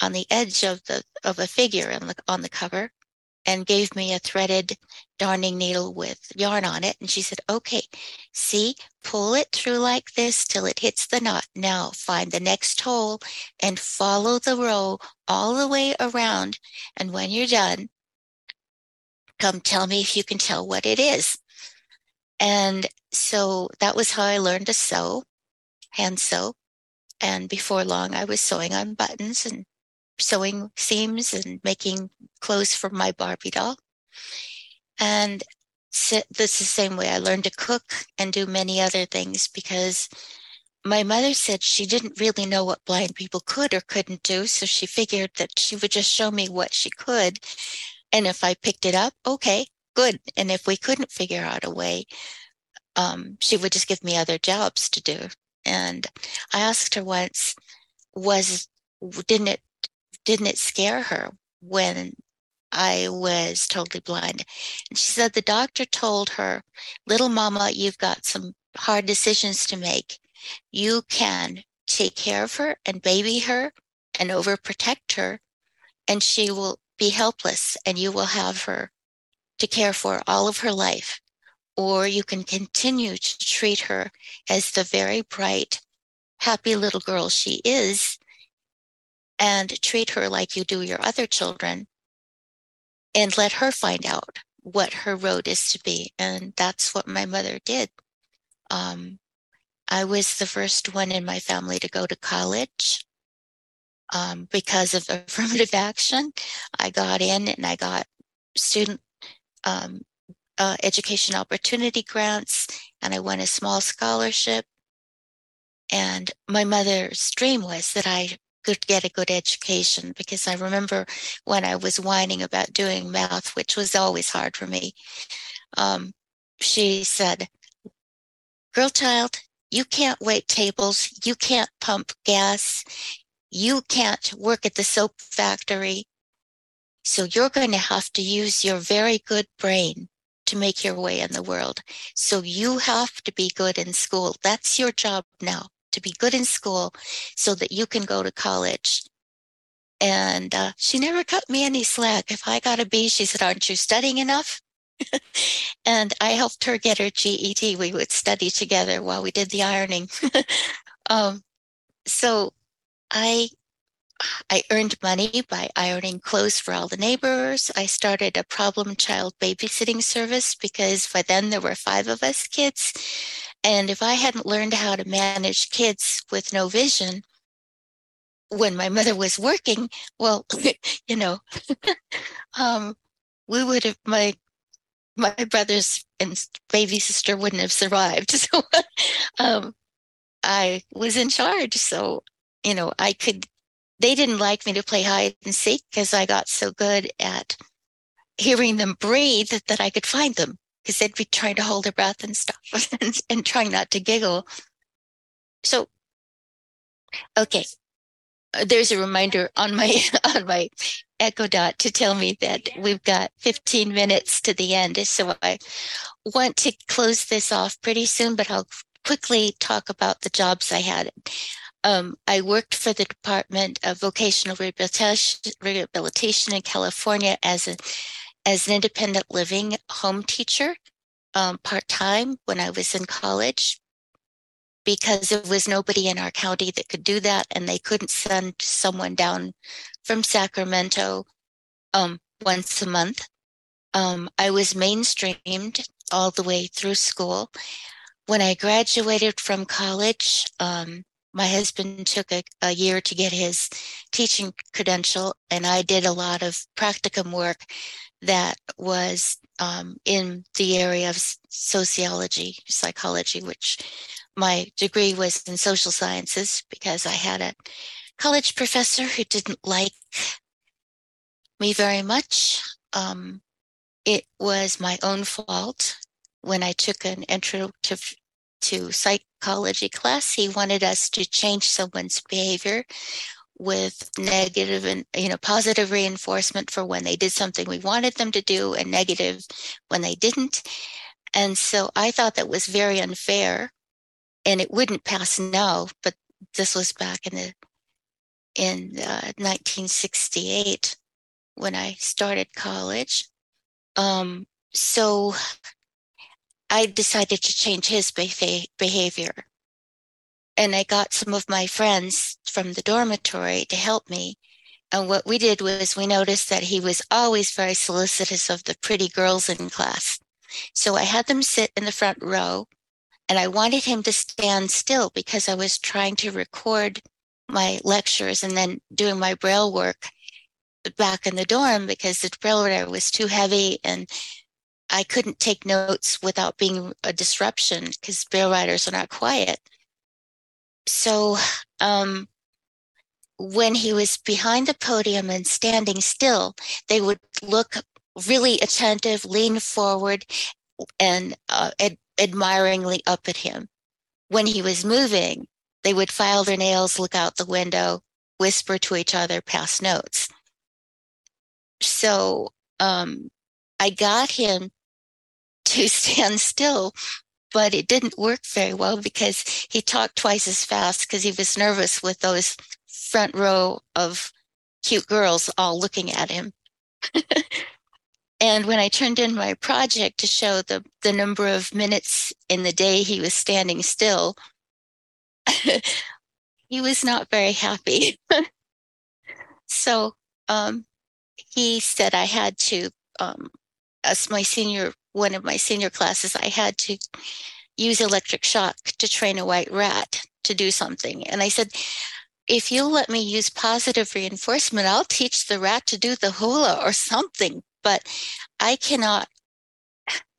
on the edge of the of a figure on the, on the cover and gave me a threaded darning needle with yarn on it. And she said okay see pull it through like this till it hits the knot. Now find the next hole and follow the row all the way around. And when you're done come tell me if you can tell what it is. And so that was how I learned to sew, hand sew. And before long, I was sewing on buttons and sewing seams and making clothes for my Barbie doll. And this is the same way I learned to cook and do many other things because my mother said she didn't really know what blind people could or couldn't do. So she figured that she would just show me what she could. And if I picked it up, okay, good. And if we couldn't figure out a way, um, she would just give me other jobs to do. And I asked her once, was didn't it didn't it scare her when I was totally blind? And she said the doctor told her, little mama, you've got some hard decisions to make. You can take care of her and baby her and overprotect her, and she will be helpless, and you will have her to care for all of her life, or you can continue to treat her as the very bright, happy little girl she is and treat her like you do your other children and let her find out what her road is to be. And that's what my mother did. Um, I was the first one in my family to go to college um, because of affirmative action. I got in and I got student um, uh, education opportunity grants, and I won a small scholarship. And my mother's dream was that I could get a good education because I remember when I was whining about doing math, which was always hard for me. Um, she said, Girl child, you can't wait tables, you can't pump gas, you can't work at the soap factory, so you're going to have to use your very good brain to make your way in the world. So you have to be good in school. That's your job now to be good in school so that you can go to college. And uh, she never cut me any slack. If I got a B, she said, Aren't you studying enough? and I helped her get her GED. We would study together while we did the ironing. um, so I I earned money by ironing clothes for all the neighbors. I started a problem child babysitting service because by then there were five of us kids. And if I hadn't learned how to manage kids with no vision when my mother was working, well, you know, um, we would have, my my brothers and baby sister wouldn't have survived. So um, I was in charge. So, you know, I could they didn't like me to play hide and seek because I got so good at hearing them breathe that I could find them because they'd be trying to hold their breath and stuff and, and trying not to giggle. So, okay, there's a reminder on my on my Echo Dot to tell me that we've got 15 minutes to the end. So I want to close this off pretty soon, but I'll quickly talk about the jobs I had um, I worked for the Department of Vocational Rehabilitation, in California as a as an independent living home teacher um, part time when I was in college because there was nobody in our county that could do that, and they couldn't send someone down from Sacramento um, once a month. Um, I was mainstreamed all the way through school. When I graduated from college, um, my husband took a, a year to get his teaching credential, and I did a lot of practicum work that was um, in the area of sociology, psychology, which my degree was in social sciences because I had a college professor who didn't like me very much. Um, it was my own fault when I took an intro to, to psychology class, he wanted us to change someone's behavior with negative and you know positive reinforcement for when they did something we wanted them to do and negative when they didn't And so I thought that was very unfair and it wouldn't pass now, but this was back in the in uh, 1968 when I started college. Um, so I decided to change his behavior. And I got some of my friends from the dormitory to help me. And what we did was we noticed that he was always very solicitous of the pretty girls in class. So I had them sit in the front row and I wanted him to stand still because I was trying to record my lectures and then doing my braille work back in the dorm because the braille writer was too heavy and I couldn't take notes without being a disruption because braille writers are not quiet. So um, when he was behind the podium and standing still, they would look really attentive, lean forward, and uh, ad- admiringly up at him. When he was moving, they would file their nails, look out the window, whisper to each other, pass notes. So um, I got him to stand still, but it didn't work very well because he talked twice as fast because he was nervous with those front row of cute girls all looking at him. and when I turned in my project to show the, the number of minutes in the day he was standing still, he was not very happy. so um, he said I had to, um, as my senior, one of my senior classes, I had to use electric shock to train a white rat to do something. And I said, if you let me use positive reinforcement, I'll teach the rat to do the hula or something. But I cannot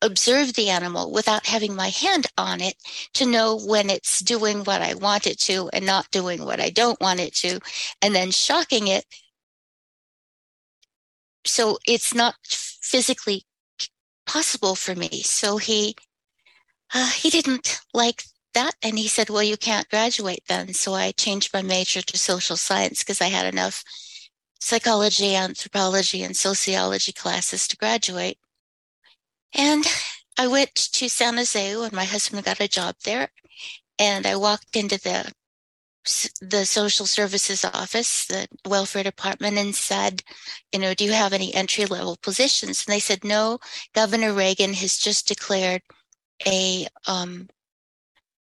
observe the animal without having my hand on it to know when it's doing what I want it to and not doing what I don't want it to, and then shocking it. So it's not physically possible for me. So he uh, he didn't like that, and he said, "Well, you can't graduate then." So I changed my major to social science because I had enough psychology, anthropology, and sociology classes to graduate. And I went to San Jose when my husband got a job there. And I walked into the the social services office, the welfare department, and said, you know, do you have any entry level positions? And they said, no. Governor Reagan has just declared a um,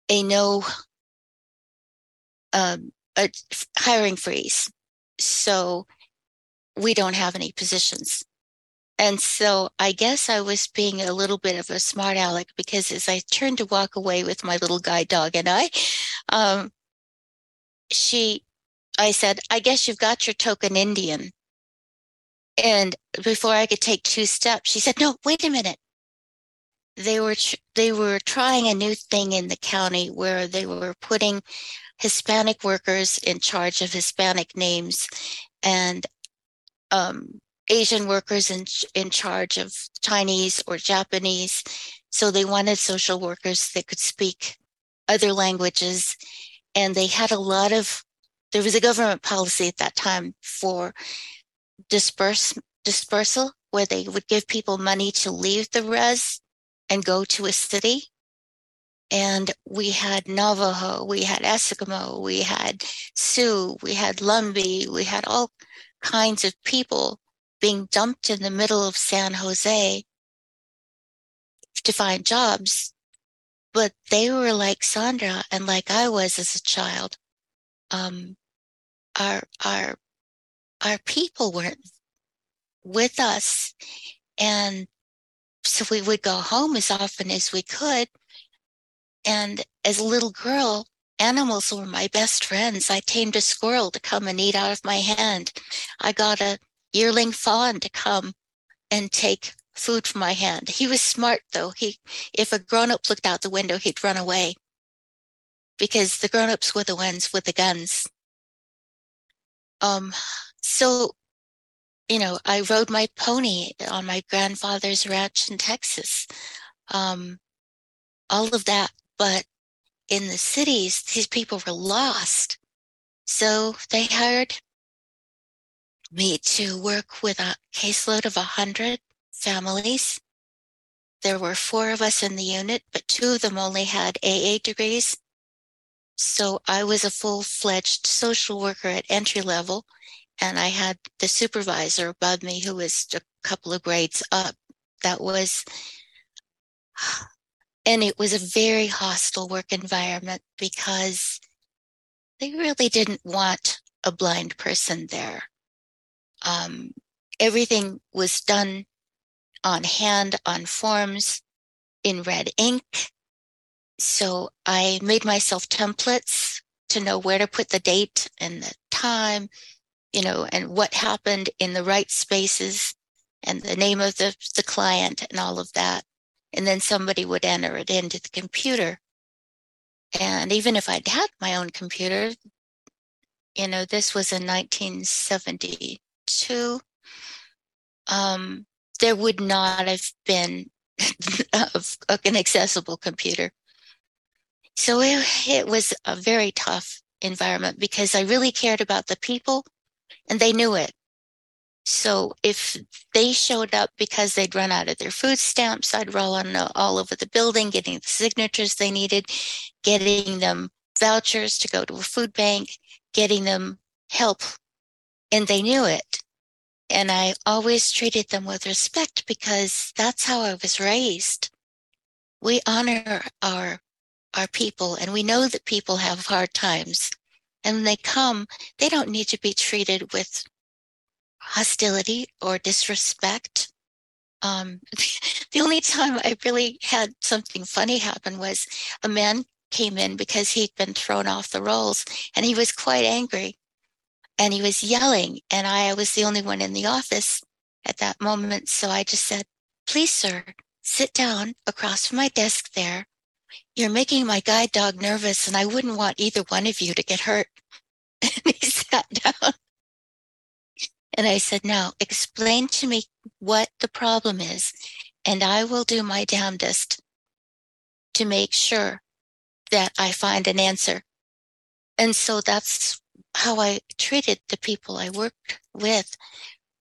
a no um, a hiring freeze, so we don't have any positions. And so I guess I was being a little bit of a smart aleck because as I turned to walk away with my little guide dog and I, um, she, I said, I guess you've got your token Indian. And before I could take two steps, she said, no, wait a minute. They were, they were trying a new thing in the county where they were putting Hispanic workers in charge of Hispanic names and um, Asian workers in, in charge of Chinese or Japanese. So they wanted social workers that could speak other languages. And they had a lot of, there was a government policy at that time for disperse, dispersal, where they would give people money to leave the res and go to a city. And we had Navajo, we had Eskimo, we had Sioux, we had Lumbee, we had all kinds of people being dumped in the middle of San Jose to find jobs. But they were like Sondra and like I was as a child. Um, our, our, our people weren't with us. And so we would go home as often as we could. And as a little girl, animals were my best friends. I tamed a squirrel to come and eat out of my hand. I got a yearling fawn to come and take food from my hand. He was smart though. He if a grown-up looked out the window, he'd run away. Because the grown-ups were the ones with the guns. Um so you know, I rode my pony on my grandfather's ranch in Texas. Um all of that, but in the cities, these people were lost. So they hired me to work with a caseload of 100 families there were four of us in the unit, but two of them only had AA degrees. So I was a full fledged social worker at entry level, and I had the supervisor above me who was a couple of grades up. That was, and it was a very hostile work environment because they really didn't want a blind person there. Um, everything was done on hand on forms in red ink. So I made myself templates to know where to put the date and the time, you know, and what happened in the right spaces and the name of the, the client and all of that. And then somebody would enter it into the computer. And even if I'd had my own computer, you know, this was in 1972, um, there would not have been an accessible computer. So it, it was a very tough environment because I really cared about the people and they knew it. So if they showed up because they'd run out of their food stamps, I'd roll on all over the building, getting the signatures they needed, getting them vouchers to go to a food bank, getting them help. And they knew it. And I always treated them with respect because that's how I was raised. We honor our, our people and we know that people have hard times. And when they come, they don't need to be treated with hostility or disrespect. Um, the only time I really had something funny happen was a man came in because he'd been thrown off the rolls and he was quite angry and he was yelling and i was the only one in the office at that moment so i just said please sir sit down across from my desk there. You're making my guide dog nervous and i wouldn't want either one of you to get hurt. And he sat down. And i said now explain to me what the problem is and i will do my damnedest to make sure that i find an answer. And so that's how I treated the people I worked with.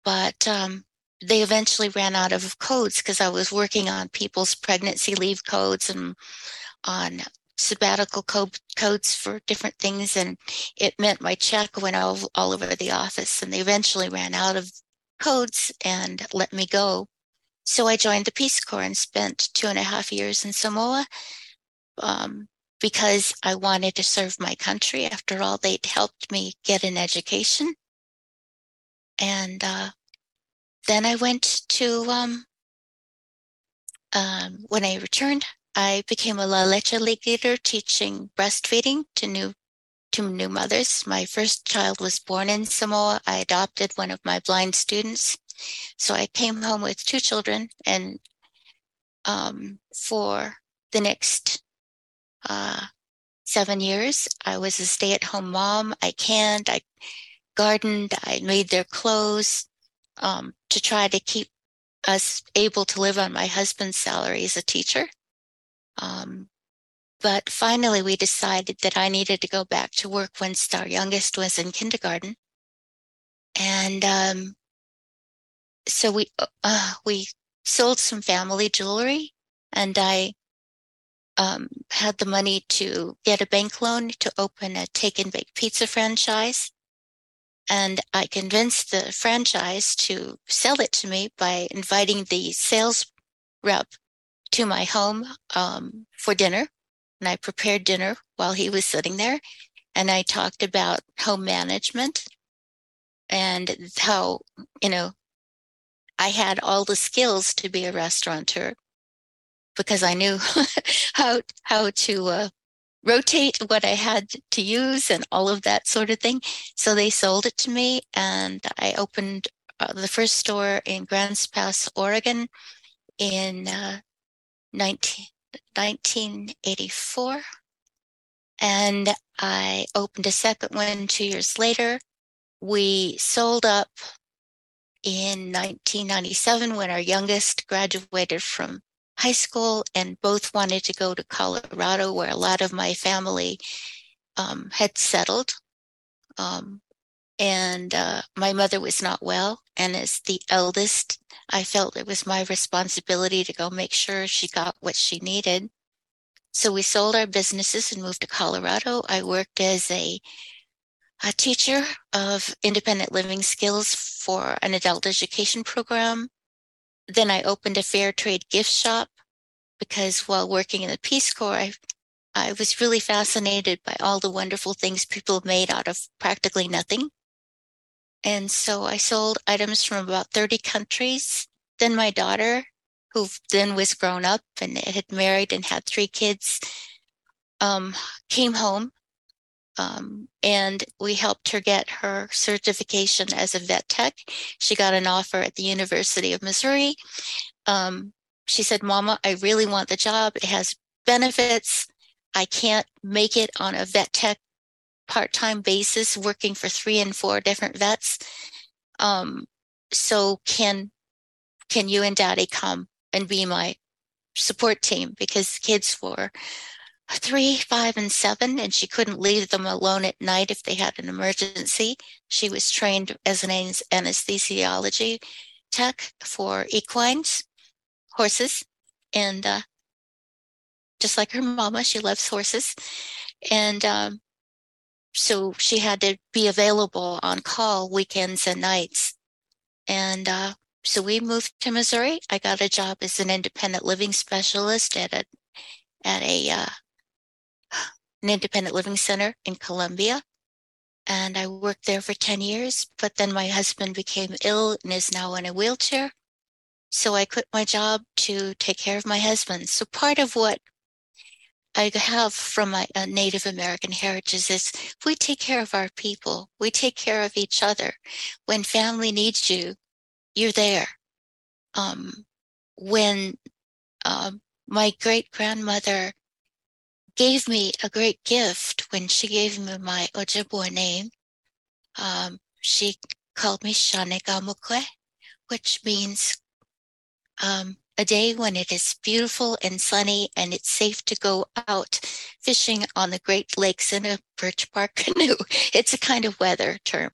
But um, they eventually ran out of codes because I was working on people's pregnancy leave codes and on sabbatical code, codes for different things. And it meant my check went all, all over the office. And they eventually ran out of codes and let me go. So I joined the Peace Corps and spent two and a half years in Samoa. Um, because I wanted to serve my country. After all, they'd helped me get an education. And uh, then I went to, um, um, when I returned, I became a La Leche League leader teaching breastfeeding to new to new mothers. My first child was born in Samoa. I adopted one of my blind students. So I came home with two children and um, for the next uh, seven years. I was a stay at home mom. I canned, I gardened, I made their clothes um, to try to keep us able to live on my husband's salary as a teacher. Um, but finally, we decided that I needed to go back to work once our youngest was in kindergarten. And um, so we uh, we sold some family jewelry, and I um, had the money to get a bank loan to open a take and bake pizza franchise. And I convinced the franchise to sell it to me by inviting the sales rep to my home um, for dinner. And I prepared dinner while he was sitting there. And I talked about home management and how, you know, I had all the skills to be a restaurateur because I knew how how to uh, rotate what I had to use and all of that sort of thing. So they sold it to me, and I opened uh, the first store in Grants Pass, Oregon, in uh, 19, 1984. And I opened a second one two years later. We sold up in 1997 when our youngest graduated from high school and both wanted to go to Colorado, where a lot of my family um, had settled. Um, and uh, my mother was not well. And as the eldest, I felt it was my responsibility to go make sure she got what she needed. So we sold our businesses and moved to Colorado. I worked as a, a teacher of independent living skills for an adult education program. Then I opened a fair trade gift shop because while working in the Peace Corps, I, I was really fascinated by all the wonderful things people made out of practically nothing. And so I sold items from about 30 countries. Then my daughter, who then was grown up and had married and had three kids, um, came home. Um, and we helped her get her certification as a vet tech. She got an offer at the University of Missouri. Um, she said, Mama, I really want the job. It has benefits. I can't make it on a vet tech part-time basis working for three and four different vets um, so can can you and daddy come and be my support team because kids were three five and seven and she couldn't leave them alone at night if they had an emergency she was trained as an anesthesiology tech for equines horses and uh, just like her mama she loves horses and um, so she had to be available on call weekends and nights. And uh, so we moved to Missouri. I got a job as an independent living specialist at a at a uh, an independent living center in Columbia. And I worked there for 10 years, but then my husband became ill and is now in a wheelchair. So I quit my job to take care of my husband. So part of what I have from my uh, Native American heritage is we take care of our people, we take care of each other. When family needs you, you're there. Um, when um, my great grandmother gave me a great gift when she gave me my Ojibwe name, um, she called me Shanegamukwe, which means um, a day when it is beautiful and sunny and it's safe to go out fishing on the Great Lakes in a birch bark canoe. It's a kind of weather term.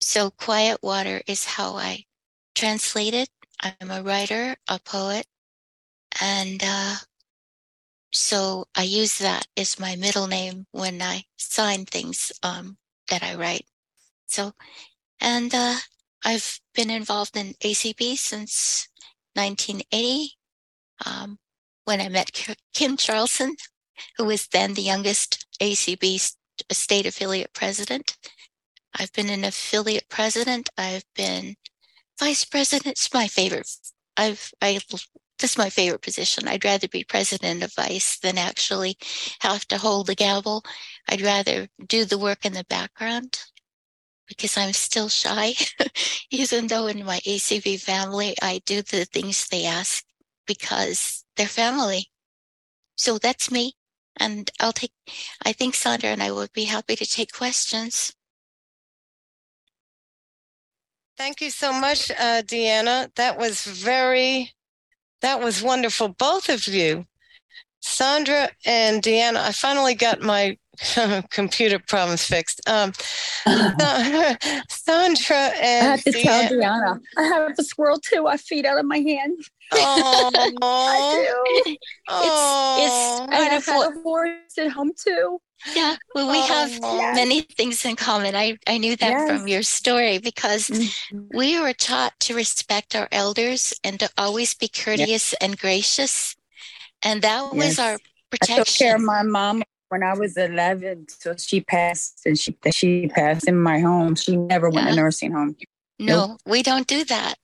So quiet water is how I translate it. I'm a writer, a poet, and uh, so I use that as my middle name when I sign things um, that I write. So, and uh, I've been involved in ACB since 1980 um, when I met Kim Charlson, who was then the youngest ACB state affiliate president. I've been an affiliate president. I've been vice president. It's my favorite. I've I this is my favorite position. I'd rather be president of vice than actually have to hold the gavel. I'd rather do the work in the background because I'm still shy, even though in my ACB family, I do the things they ask because they're family. So that's me. And I'll take, I think Sondra and I would be happy to take questions. Thank you so much, uh, DeAnna. That was very, that was wonderful. Both of you, Sondra and DeAnna, I finally got my computer problems fixed. Um, Sondra and I have to tell DeAnna, I have a squirrel too. I feed out of my hand. Oh, I do. It's, it's I have had a horse at home too. Yeah, well, we have Yes. many things in common. I, I knew that Yes. from your story because Mm-hmm. we were taught to respect our elders and to always be courteous and gracious. And that was Yes. our I took care of my mom when I was 11 till she passed and she she passed in my home. She never went to nursing home. No, we don't do that.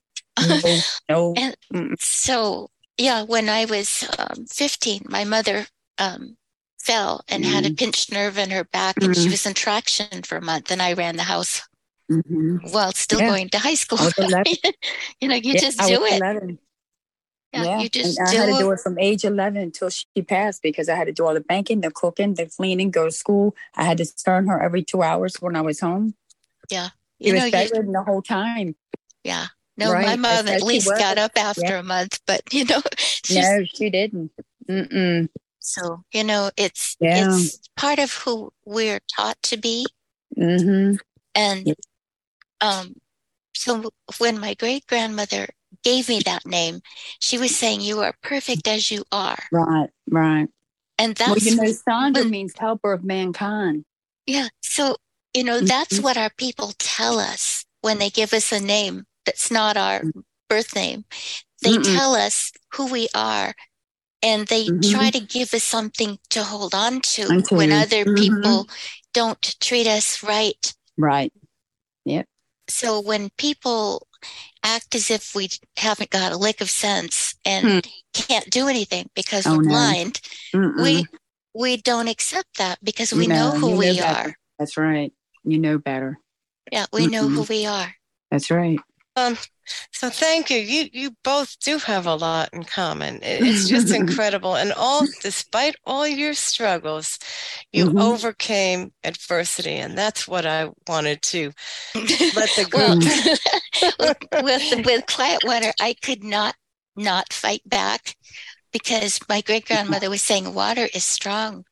No, no. And so, yeah, when I was um, 15, my mother um, fell and had a Mhm. pinched nerve in her back, and she Mhm. was in traction for a month. And I ran the house Mhm. while still Yeah. going to high school. I was 11. you know, you Yeah, just do was it. 11. Yeah, you just and I had to do it from age 11 until she passed because I had to do all the banking, the cooking, the cleaning, go to school. I had to turn her every two hours when I was home. Yeah. You was know, you, bedridden the whole time. yeah. No, my Right, mom at least got up after Yeah. a month, but you know, No, she didn't. Mm-mm. So you know, it's Yeah. it's part of who we're taught to be. Mm-hmm. And um, so when my great grandmother gave me that name, she was saying, You are perfect as you are. Right, right. And that's Well, you know, Sondra means helper of mankind. Yeah. So, you know, that's what our people tell us when they give us a name that's not our birth name. They Mm-mm. tell us who we are and they Mhm. try to give us something to hold on to Onto. when other Mhm. people don't treat us right. Right. Yep. So when people act as if we haven't got a lick of sense and can't do anything because Hmm. Oh, we're no. blind, Mm-mm. we we don't accept that because we know who you we better. are. That's right. You know better. Yeah, we know who we are. That's right. Um, so thank you. You you both do have a lot in common. It's just incredible. And all despite all your struggles, you Mhm. overcame adversity. And that's what I wanted to let the Well, group with with, with quiet water, I could not not fight back because my great grandmother was saying water is strong.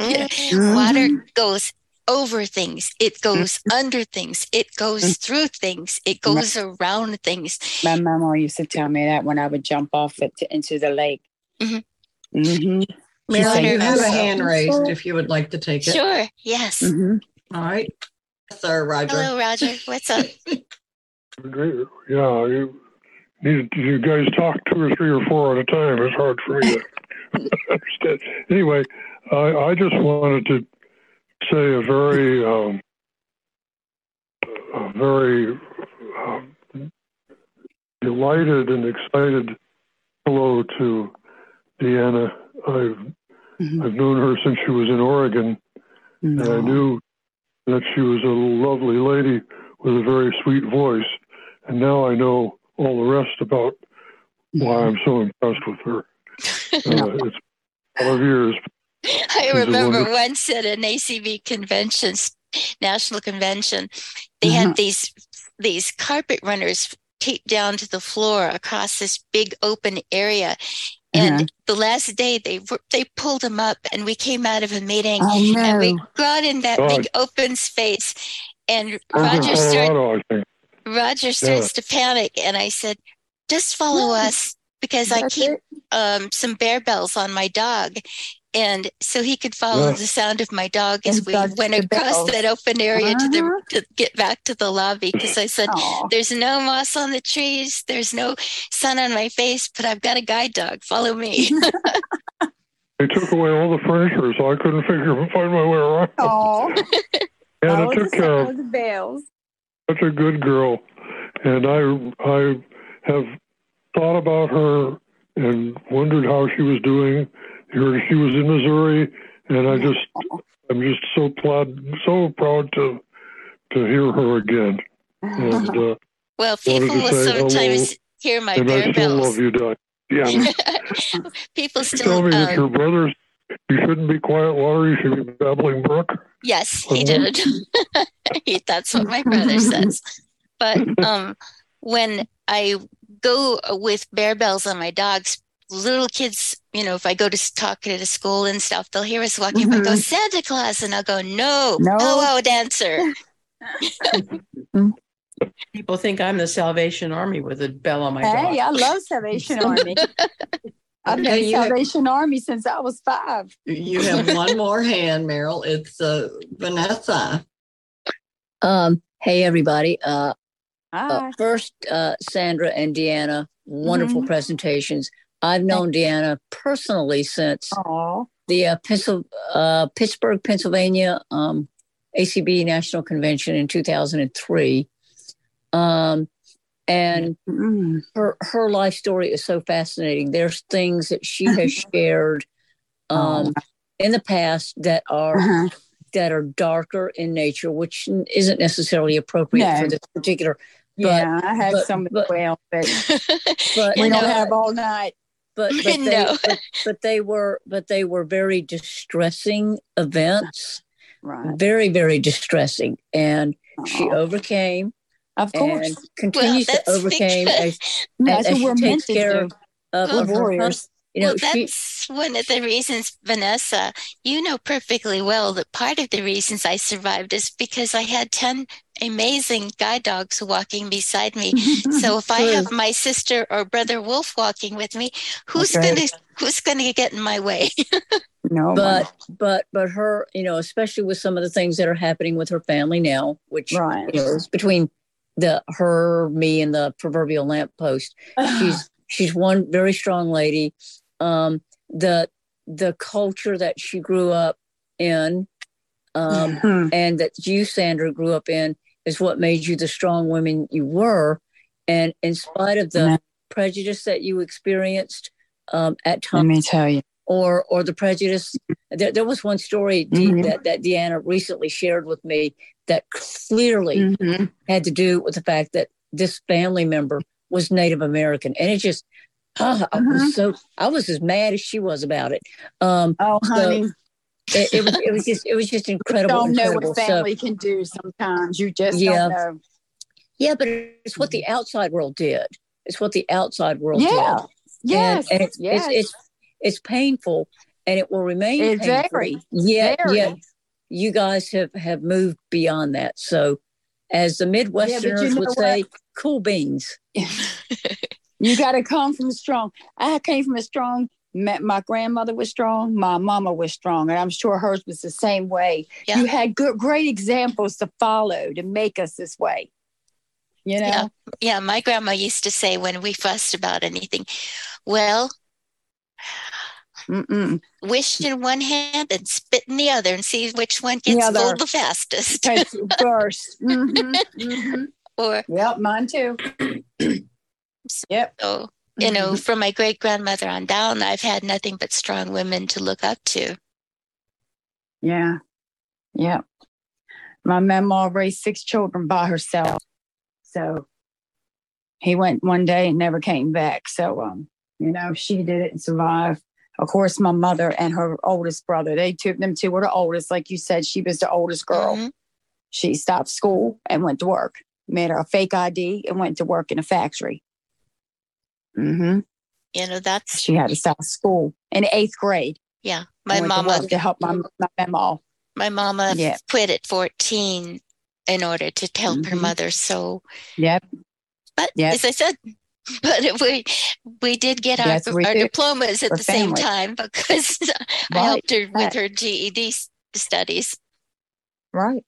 Mm-hmm. Water goes over things. It goes under things. It goes through things. It goes around things. My mama used to tell me that when I would jump off it to, into the lake. Mhm. Mm-hmm. Mary, you have a hand raised if you would like to take it. Sure. Yes. Mm-hmm. All right. Sir, Roger. Hello, Roger. What's up? Great. Yeah, you need you guys talk two or three or four at a time. It's hard for me to understand. Anyway, I, I just wanted to say a very, um, a very um, delighted and excited hello to DeAnna. I've I've known her since she was in Oregon, and I knew that she was a lovely lady with a very sweet voice. And now I know all the rest about why I'm so impressed with her. Uh, it's of years. I remember once at an ACB convention, national convention, they had these these carpet runners taped down to the floor across this big open area. And Uh-huh. the last day they they pulled them up, and we came out of a meeting, Oh, and we no. got in that God. big open space, and Roger started. Colorado, I think. Roger starts to panic, and I said, "Just follow us because I keep um, some bear bells on my dog." And so he could follow Yeah. the sound of my dog as And we went across bells. that open area to Uh-huh. the to get back to the lobby. Because I said, Aw. "There's no moss on the trees, there's no sun on my face, but I've got a guide dog. Follow me." They took away all the furniture, so I couldn't figure find my way around. Oh, And it took care of the bells. such a good girl, and I I have thought about her and wondered how she was doing. Heard she was in Missouri, and I just I'm just so proud so proud to to hear her again. And uh, well, people will sometimes hello, hear my and bear I still bells. love you, Di. Yeah. people You still tell me that um, your brothers, you shouldn't be quiet water, you should be babbling brook. Yes, he Uh-huh. did. He- That's what my brother says. But um, when I go with bear bells on my dogs, little kids, you know, if I go to talk at a school and stuff, they'll hear us walking up and go. Santa Claus. And I'll go, no, No. powwow dancer. People think I'm the Salvation Army with a bell on my Hey, I love Salvation Army. I've been Okay, in you have- Salvation Army since I was five. You have one more hand, Meryl. It's uh, Vanessa. Um, hey everybody. Uh, uh, Hi. first, uh, Sondra and DeAnna, wonderful Mhm. presentations. I've known DeAnna personally since Aw. the uh, Pencil, uh, Pittsburgh, Pennsylvania um, ACB National Convention in 2003. Um, and Mm. her her life story is so fascinating. There's things that she has shared um, in the past that are Uh-huh. that are darker in nature, which isn't necessarily appropriate No. for this particular. But, Yeah, I have but- some as but- well, but but we don't know, have all night. But but they, but, but they were but they were very distressing events Right. very very distressing and she overcame Of course. and continues to that's overcame because- as, That's as she we're takes to care of, of, of her, hus- warriors. You know, well, she, that's one of the reasons, Vanessa. You know perfectly well that part of the reasons I survived is because I had 10 amazing guide dogs walking beside me. so if I have my sister or brother wolf walking with me, who's That's right. gonna who's gonna get in my way? no, but but but her, you know, especially with some of the things that are happening with her family now, which Right. you know is between the her, me, and the proverbial lamppost. she's she's one very strong lady. Um, the the culture that she grew up in, um, Mm-hmm. and that you, Sondra, grew up in, is what made you the strong women you were. And in spite of the prejudice that you experienced um, at Let times, me tell you. or or the prejudice. There, there was one story Mhm. that that DeAnna recently shared with me that clearly Mm-hmm. had to do with the fact that this family member was Native American, and it just. ah, I Mhm. was so I was as mad as she was about it. Um, Oh, so honey. it, it was it was just it was just incredible. don't know incredible. what So- family can do sometimes. You just Yeah. don't know. yeah, but it's what the outside world did. It's what the outside world Yeah. did. Yes. and, and it's, yes. it's it's it's painful, and it will remain It's painful. very, Yet, very. yet you guys have have moved beyond that. So, as the Midwesterners know would what? say, cool beans. you got to come from strong. I came from a strong. My, my grandmother was strong. My mama was strong, and I'm sure hers was the same way. You had good, great examples to follow to make us this way. You know. Yeah, yeah. My grandma used to say when we fussed about anything, well, Mm-mm. wish in one hand and spit in the other and see which one gets other. full the fastest. First. Mhm, mhm. Or Yep, mine too. yep. So, you know, Mhm. from my great grandmother on down, I've had nothing but strong women to look up to. Yeah. yep My mama raised six children by herself. So he went one day and never came back. So um, you know, she did it and survived. Of course, my mother and her oldest brother, they took them two were the oldest. Like you said, she was the oldest girl. She stopped school and went to work, made her a fake ID and went to work in a factory. Mm-hmm. You know, that's She had to stop school in eighth grade. yeah. My went to mama, to help my, my mama. my mama Yeah. quit at fourteen in order to help her Mhm. mother. So, Yep. but Yep. as I said, but we we did get our, That's our do diplomas at for the same time because I helped her with her GED studies. Right.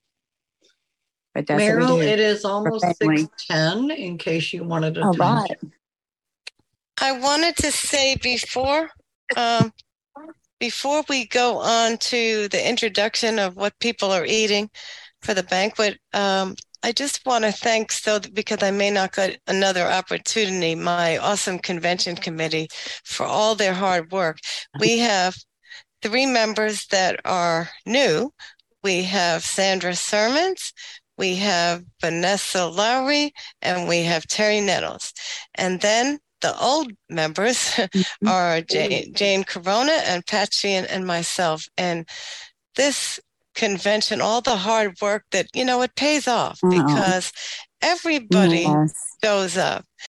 But that's Meryl, we it is almost six ten. In case you wanted to. All talk. right. I wanted to say before um, before we go on to the introduction of what people are eating for the banquet, um, I just want to thank so because I may not get another opportunity, my awesome convention committee for all their hard work. We have three members that are new. We have Sandra Sermons, we have Vanessa Lowry, and we have Terry Nettles. And then the old members are mm-hmm. Jane, Jane Corona and Pat Sheehan and myself. And this convention, all the hard work that, you know, it pays off Oh. because everybody Yes. shows up.